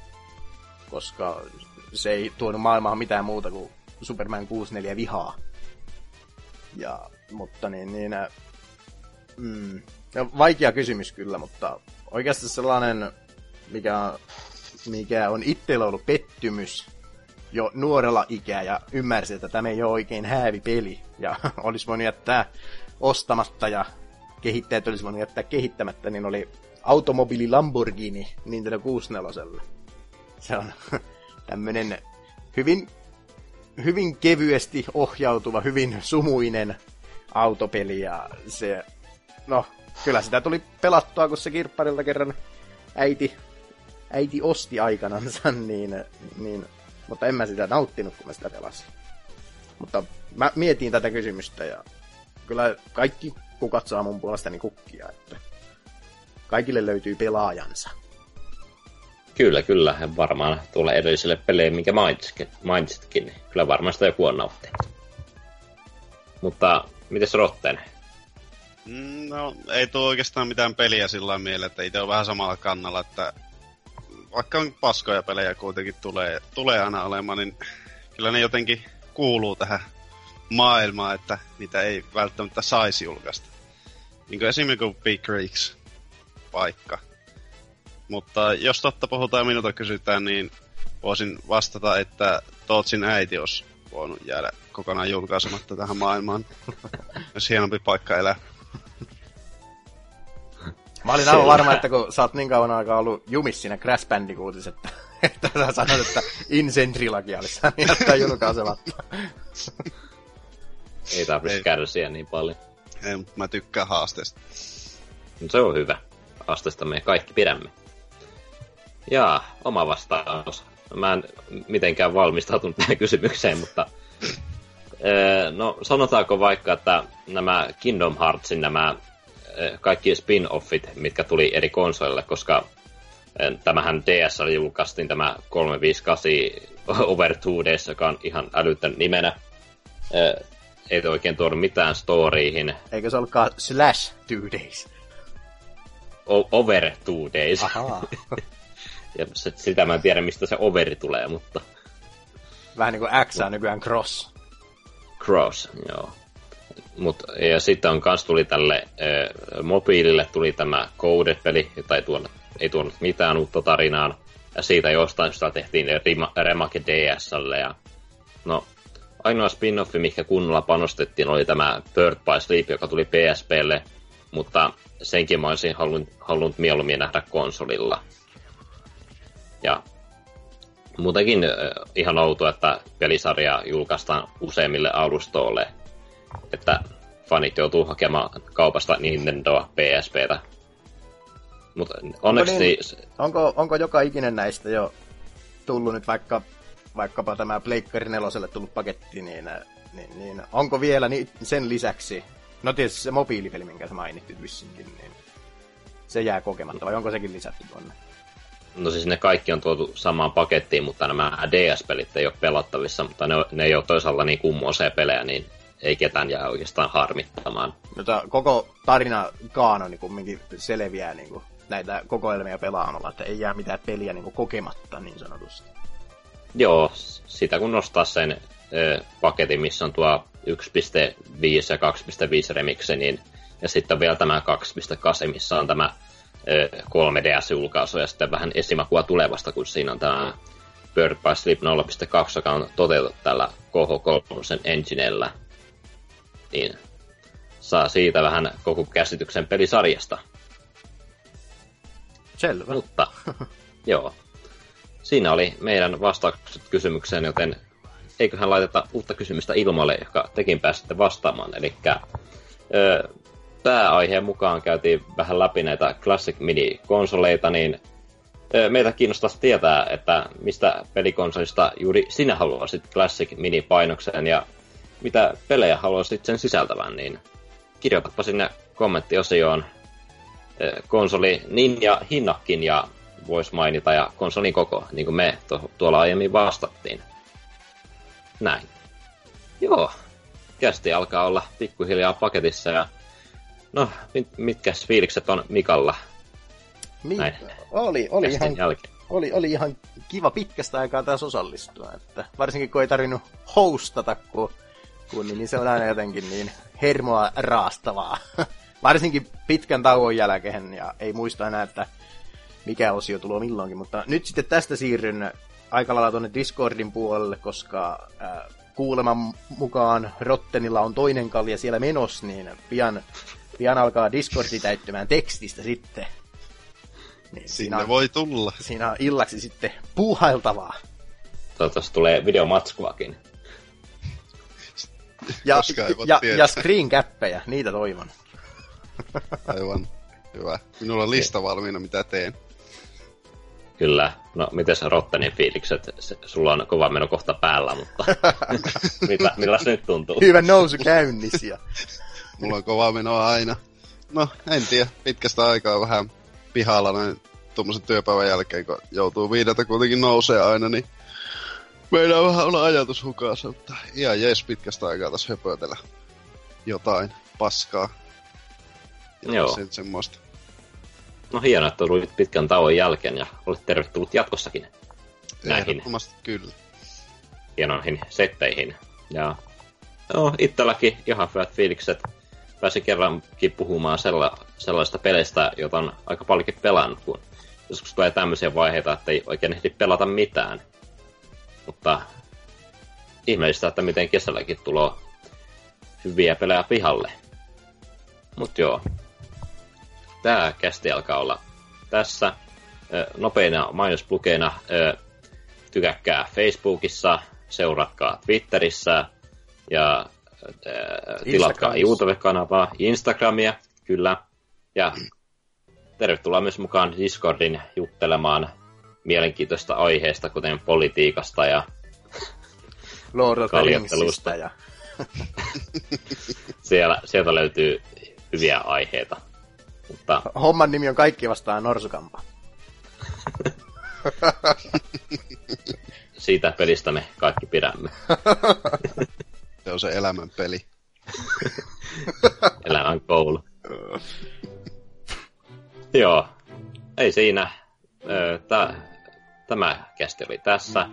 koska se ei tuonut maailmaan mitään muuta kuin Superman 64 vihaa. Ja, mutta niin, niin mm, vaikea kysymys kyllä, mutta oikeasti sellainen, mikä, mikä on itsellä ollut pettymys jo nuorella ikää ja ymmärsi, että tämä ei ole oikein häävi peli ja olisi voinut jättää ostamatta ja kehittäjät olisi voinut jättää kehittämättä, niin oli automobiili Lamborghini Nintendo 64. Se on tämmönen hyvin, hyvin kevyesti ohjautuva, hyvin sumuinen autopeli ja se, no, kyllä sitä tuli pelattua, kun se kirpparilta kerran äiti, äiti osti aikanansa, niin, niin, mutta en mä sitä nauttinut, kun mä sitä pelasin. Mutta mä mietin tätä kysymystä ja kyllä kaikki kukat saa mun puolestani kukkia, että kaikille löytyy pelaajansa. Kyllä, kyllä. Varmaan tuolla edelliselle peleille, minkä mainitsitkin, niin kyllä varmaan sitä joku on nauttinut. Mutta mites Rotten? Mm, No, ei tuo oikeastaan mitään peliä sillä lailla mieleen, että itse on vähän samalla kannalla, että vaikka on paskoja pelejä kuitenkin tulee, tulee aina olemaan, niin kyllä ne jotenkin kuuluu tähän maailmaan, että niitä ei välttämättä saisi julkaista. Niin kuin esimerkiksi Big Rigs paikka. Mutta jos totta puhutaan ja minulta kysytään, niin voisin vastata, että Tootsin äiti olisi voinut jäädä kokonaan julkaisematta tähän maailmaan. Jos hienompi paikka elää. Mä olin aivan varma, että kun sä oot niin kauan aikaa ollut jumis siinä Crash Bandicootissa, että, että sä sanot, että Incentrilakin olisi saanut jättää julkaisematta. Ei tarvitse Ei. kärsiä niin paljon. Ei, mutta mä tykkään haasteesta. Mutta se on hyvä. Astesta me kaikki pidämme. Ja oma vastaus. Mä en mitenkään valmistautunut tähän kysymykseen, mutta... öö, No, sanotaanko vaikka, että nämä Kingdom Heartsin nämä kaikki spin-offit, mitkä tuli eri konsoleille, koska öö, tämähän DS julkaistiin tämä 358 Over 2 Days, joka on ihan älytön nimenä. Öö, Ei oikein tuonut mitään storyihin. Eikö se ollutkaan Slash Two Days? O- over two days. Ahaa. Ja se, sitä mä en tiedä, mistä se overi tulee, mutta Vähän niin kuin X on nykyään Cross. cross, joo. Mut, ja sitten on kans tuli tälle ö, mobiilille tuli tämä Coded-peli, jota ei tuonut, ei tuonut mitään uutta tarinaan. Ja siitä jostain sitä tehtiin remake DSlle. Ja, no, ainoa spin-offi, mikä kunnolla panostettiin, oli tämä Bird by Sleep, joka tuli PSPlle. Mutta senkin mä olisin halunnut, halunnut mieluummin nähdä konsolilla. Ja muutenkin ihan outoa, että pelisarja julkaistaan useimmille alustoille. Että fanit joutuu hakemaan kaupasta Nintendoa, PSPtä. Mutta onneksi niin? niin? Onko, onko joka ikinen näistä jo tullut nyt vaikka, vaikkapa tämä Pleikkari neloselle tullut paketti, niin, niin, niin onko vielä ni, sen lisäksi, no tietysti se mobiilipeli, minkä sä mainittit vissinkin, niin se jää kokematta, vai onko sekin lisätty tuonne? no siis ne kaikki on tuotu samaan pakettiin, mutta nämä DS-pelit ei ole pelattavissa, mutta ne, ne ei ole toisaalta niin kummoisia pelejä, niin ei ketään jää oikeastaan harmittamaan. Jota koko tarina kaanoni kumminkin selviää niin kuin, näitä kokoelmia pelaamalla, että ei jää mitään peliä niin kuin, kokematta niin sanotusti. Joo, sitä kun nostaa sen ö, paketin, missä on tuo 1.5 ja 2.5 remixi, niin, ja sitten vielä tämä 2.8, missä on tämä ö, 3DS-julkaisu, ja sitten vähän esimakua tulevasta, kun siinä on tämä Bird by Sleep 0.2, joka on toteutettu tällä KH3 enginellä. Niin saa siitä vähän koko käsityksen pelisarjasta. Selvä. Mutta, joo. Siinä oli meidän vastaukset kysymykseen, joten eiköhän laiteta uutta kysymystä ilmoille, joka tekin pääsitte vastaamaan. Eli pääaiheen mukaan käytiin vähän läpi näitä Classic Mini-konsoleita, niin ö, meitä kiinnostaisi tietää, että mistä pelikonsolista juuri sinä haluaisit Classic Mini-painokseen ja mitä pelejä haluaisit sen sisältävän, niin kirjoitapa sinne kommenttiosioon ö, konsoli niin ja hinnakin ja voisi mainita ja konsolin koko, niin kuin me to- tuolla aiemmin vastattiin. Näin. Joo, kästi alkaa olla pikkuhiljaa paketissa ja no, mit, mitkäs fiilikset on Mikalla Mi- Näin. oli, oli, kästin ihan, jälkeen? oli, oli ihan kiva pitkästä aikaa taas osallistua. Että varsinkin kun ei tarvinnut hostata, kun, kun niin, niin se on aina jotenkin niin hermoa raastavaa. varsinkin pitkän tauon jälkeen ja ei muista enää, että mikä osio tulee milloinkin. Mutta nyt sitten tästä siirryn aika lailla tuonne Discordin puolelle, koska äh, kuuleman mukaan Rottenilla on toinen kalja siellä menossa, niin pian, pian alkaa Discordi täyttymään tekstistä sitten. Niin siinä, Sinne on, voi tulla. siinä on illaksi sitten puuhailtavaa. Toivottavasti tulee videomatskuakin. Ja, ja, tietää. ja screen-käppejä, niitä toivon. Aivan. Hyvä. Minulla on lista valmiina, mitä teen. Kyllä. No, miten se Rottenin fiilikset? Se, sulla on kova meno kohta päällä, mutta mitä, milläs nyt tuntuu? Hyvä nousu käynnissä. Mulla on kova menoa aina. No, en tiedä. Pitkästä aikaa vähän pihalla näin tuommoisen työpäivän jälkeen, kun joutuu viideltä kuitenkin nousee aina, niin meidän vähän olla ajatus hukassa, mutta ihan jees pitkästä aikaa tässä höpötellä jotain paskaa. Ja Joo. Sen, semmoista. No hienoa, että tulit pitkän tauon jälkeen ja olet tervetullut jatkossakin näihin kyllä. hienoihin setteihin. Ja no, itselläkin ihan hyvät fiilikset. Pääsin kerrankin puhumaan sella, sellaista peleistä, jota on aika paljonkin pelannut, kun joskus tulee tämmöisiä vaiheita, että ei oikein ehdi pelata mitään. Mutta ihmeellistä, että miten kesälläkin tulee hyviä pelejä pihalle. Mut joo. Tää kästi alkaa olla tässä. Nopeina mainosplukeina tykäkkää Facebookissa, seuratkaa Twitterissä ja tilatkaa. YouTube-kanavaa, Instagramia, kyllä. Ja tervetuloa myös mukaan Discordin juttelemaan mielenkiintoista aiheesta, kuten politiikasta ja Lord of the ja siellä, sieltä löytyy hyviä aiheita. Mutta homman nimi on Kaikki vastaan Norsukampa. siitä pelistä me kaikki pidämme. Se on se elämän peli. Elämän koulu. Joo, ei siinä. Tää, tämä kästi oli tässä.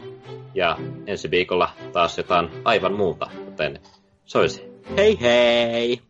Ja ensi viikolla taas jotain aivan muuta. Joten se olisi hei hei!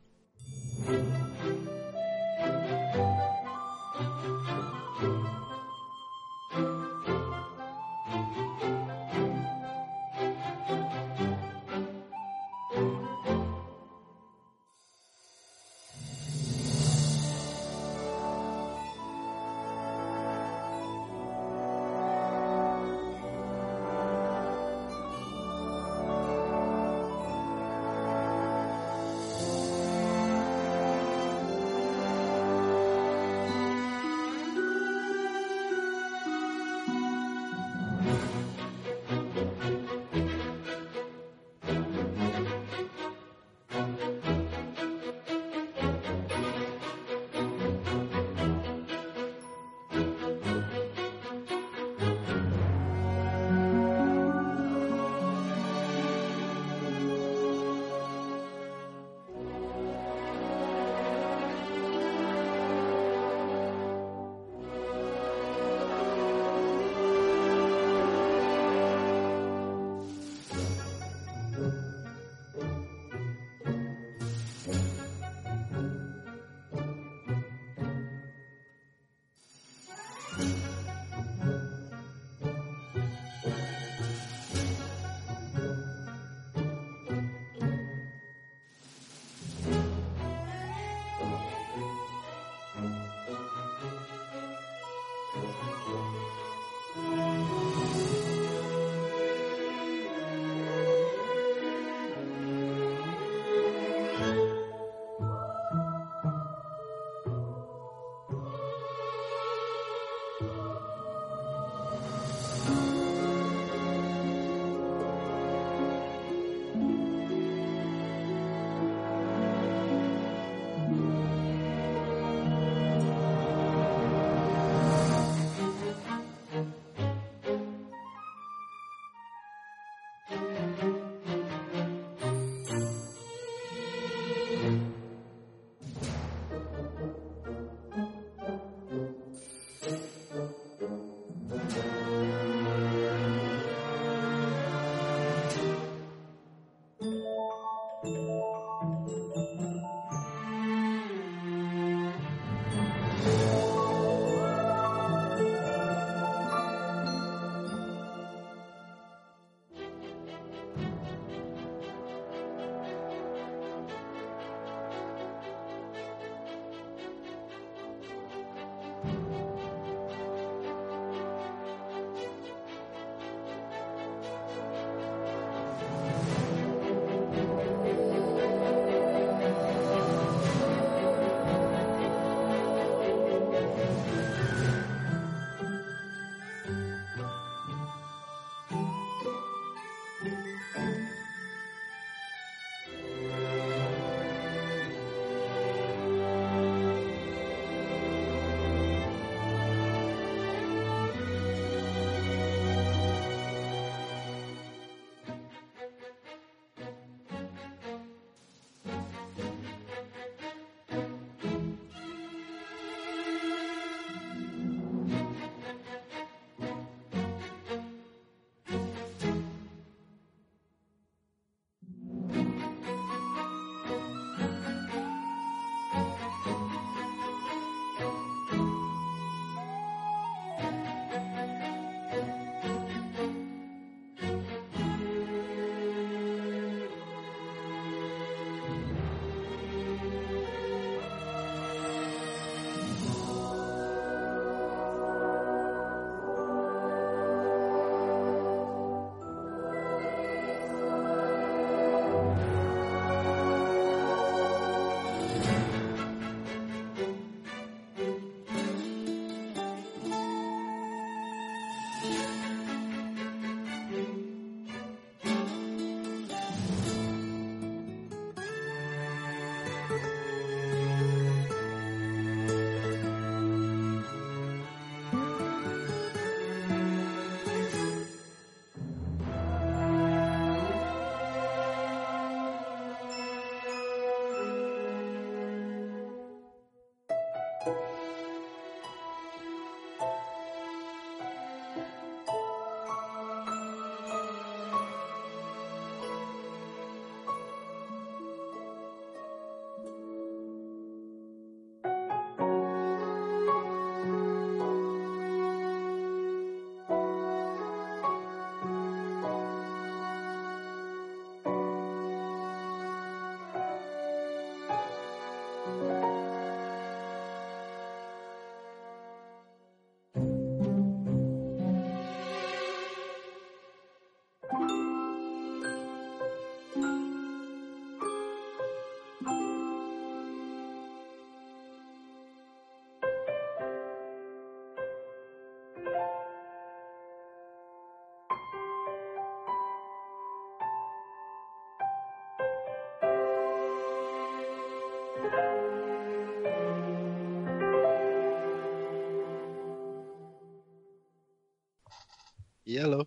Yellow.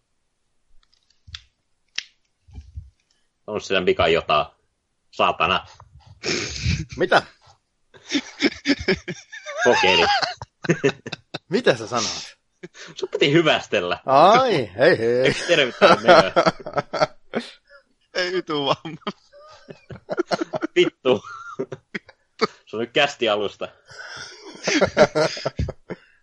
On siinä vika jotain. Saatana. Mitä? Kokeili. Mitä sä sanoit? Sun piti hyvästellä. Ai, hei hei. Eikö tervettää meidän? Ei vitu vaan. Vittu. Se on nyt kästi alusta.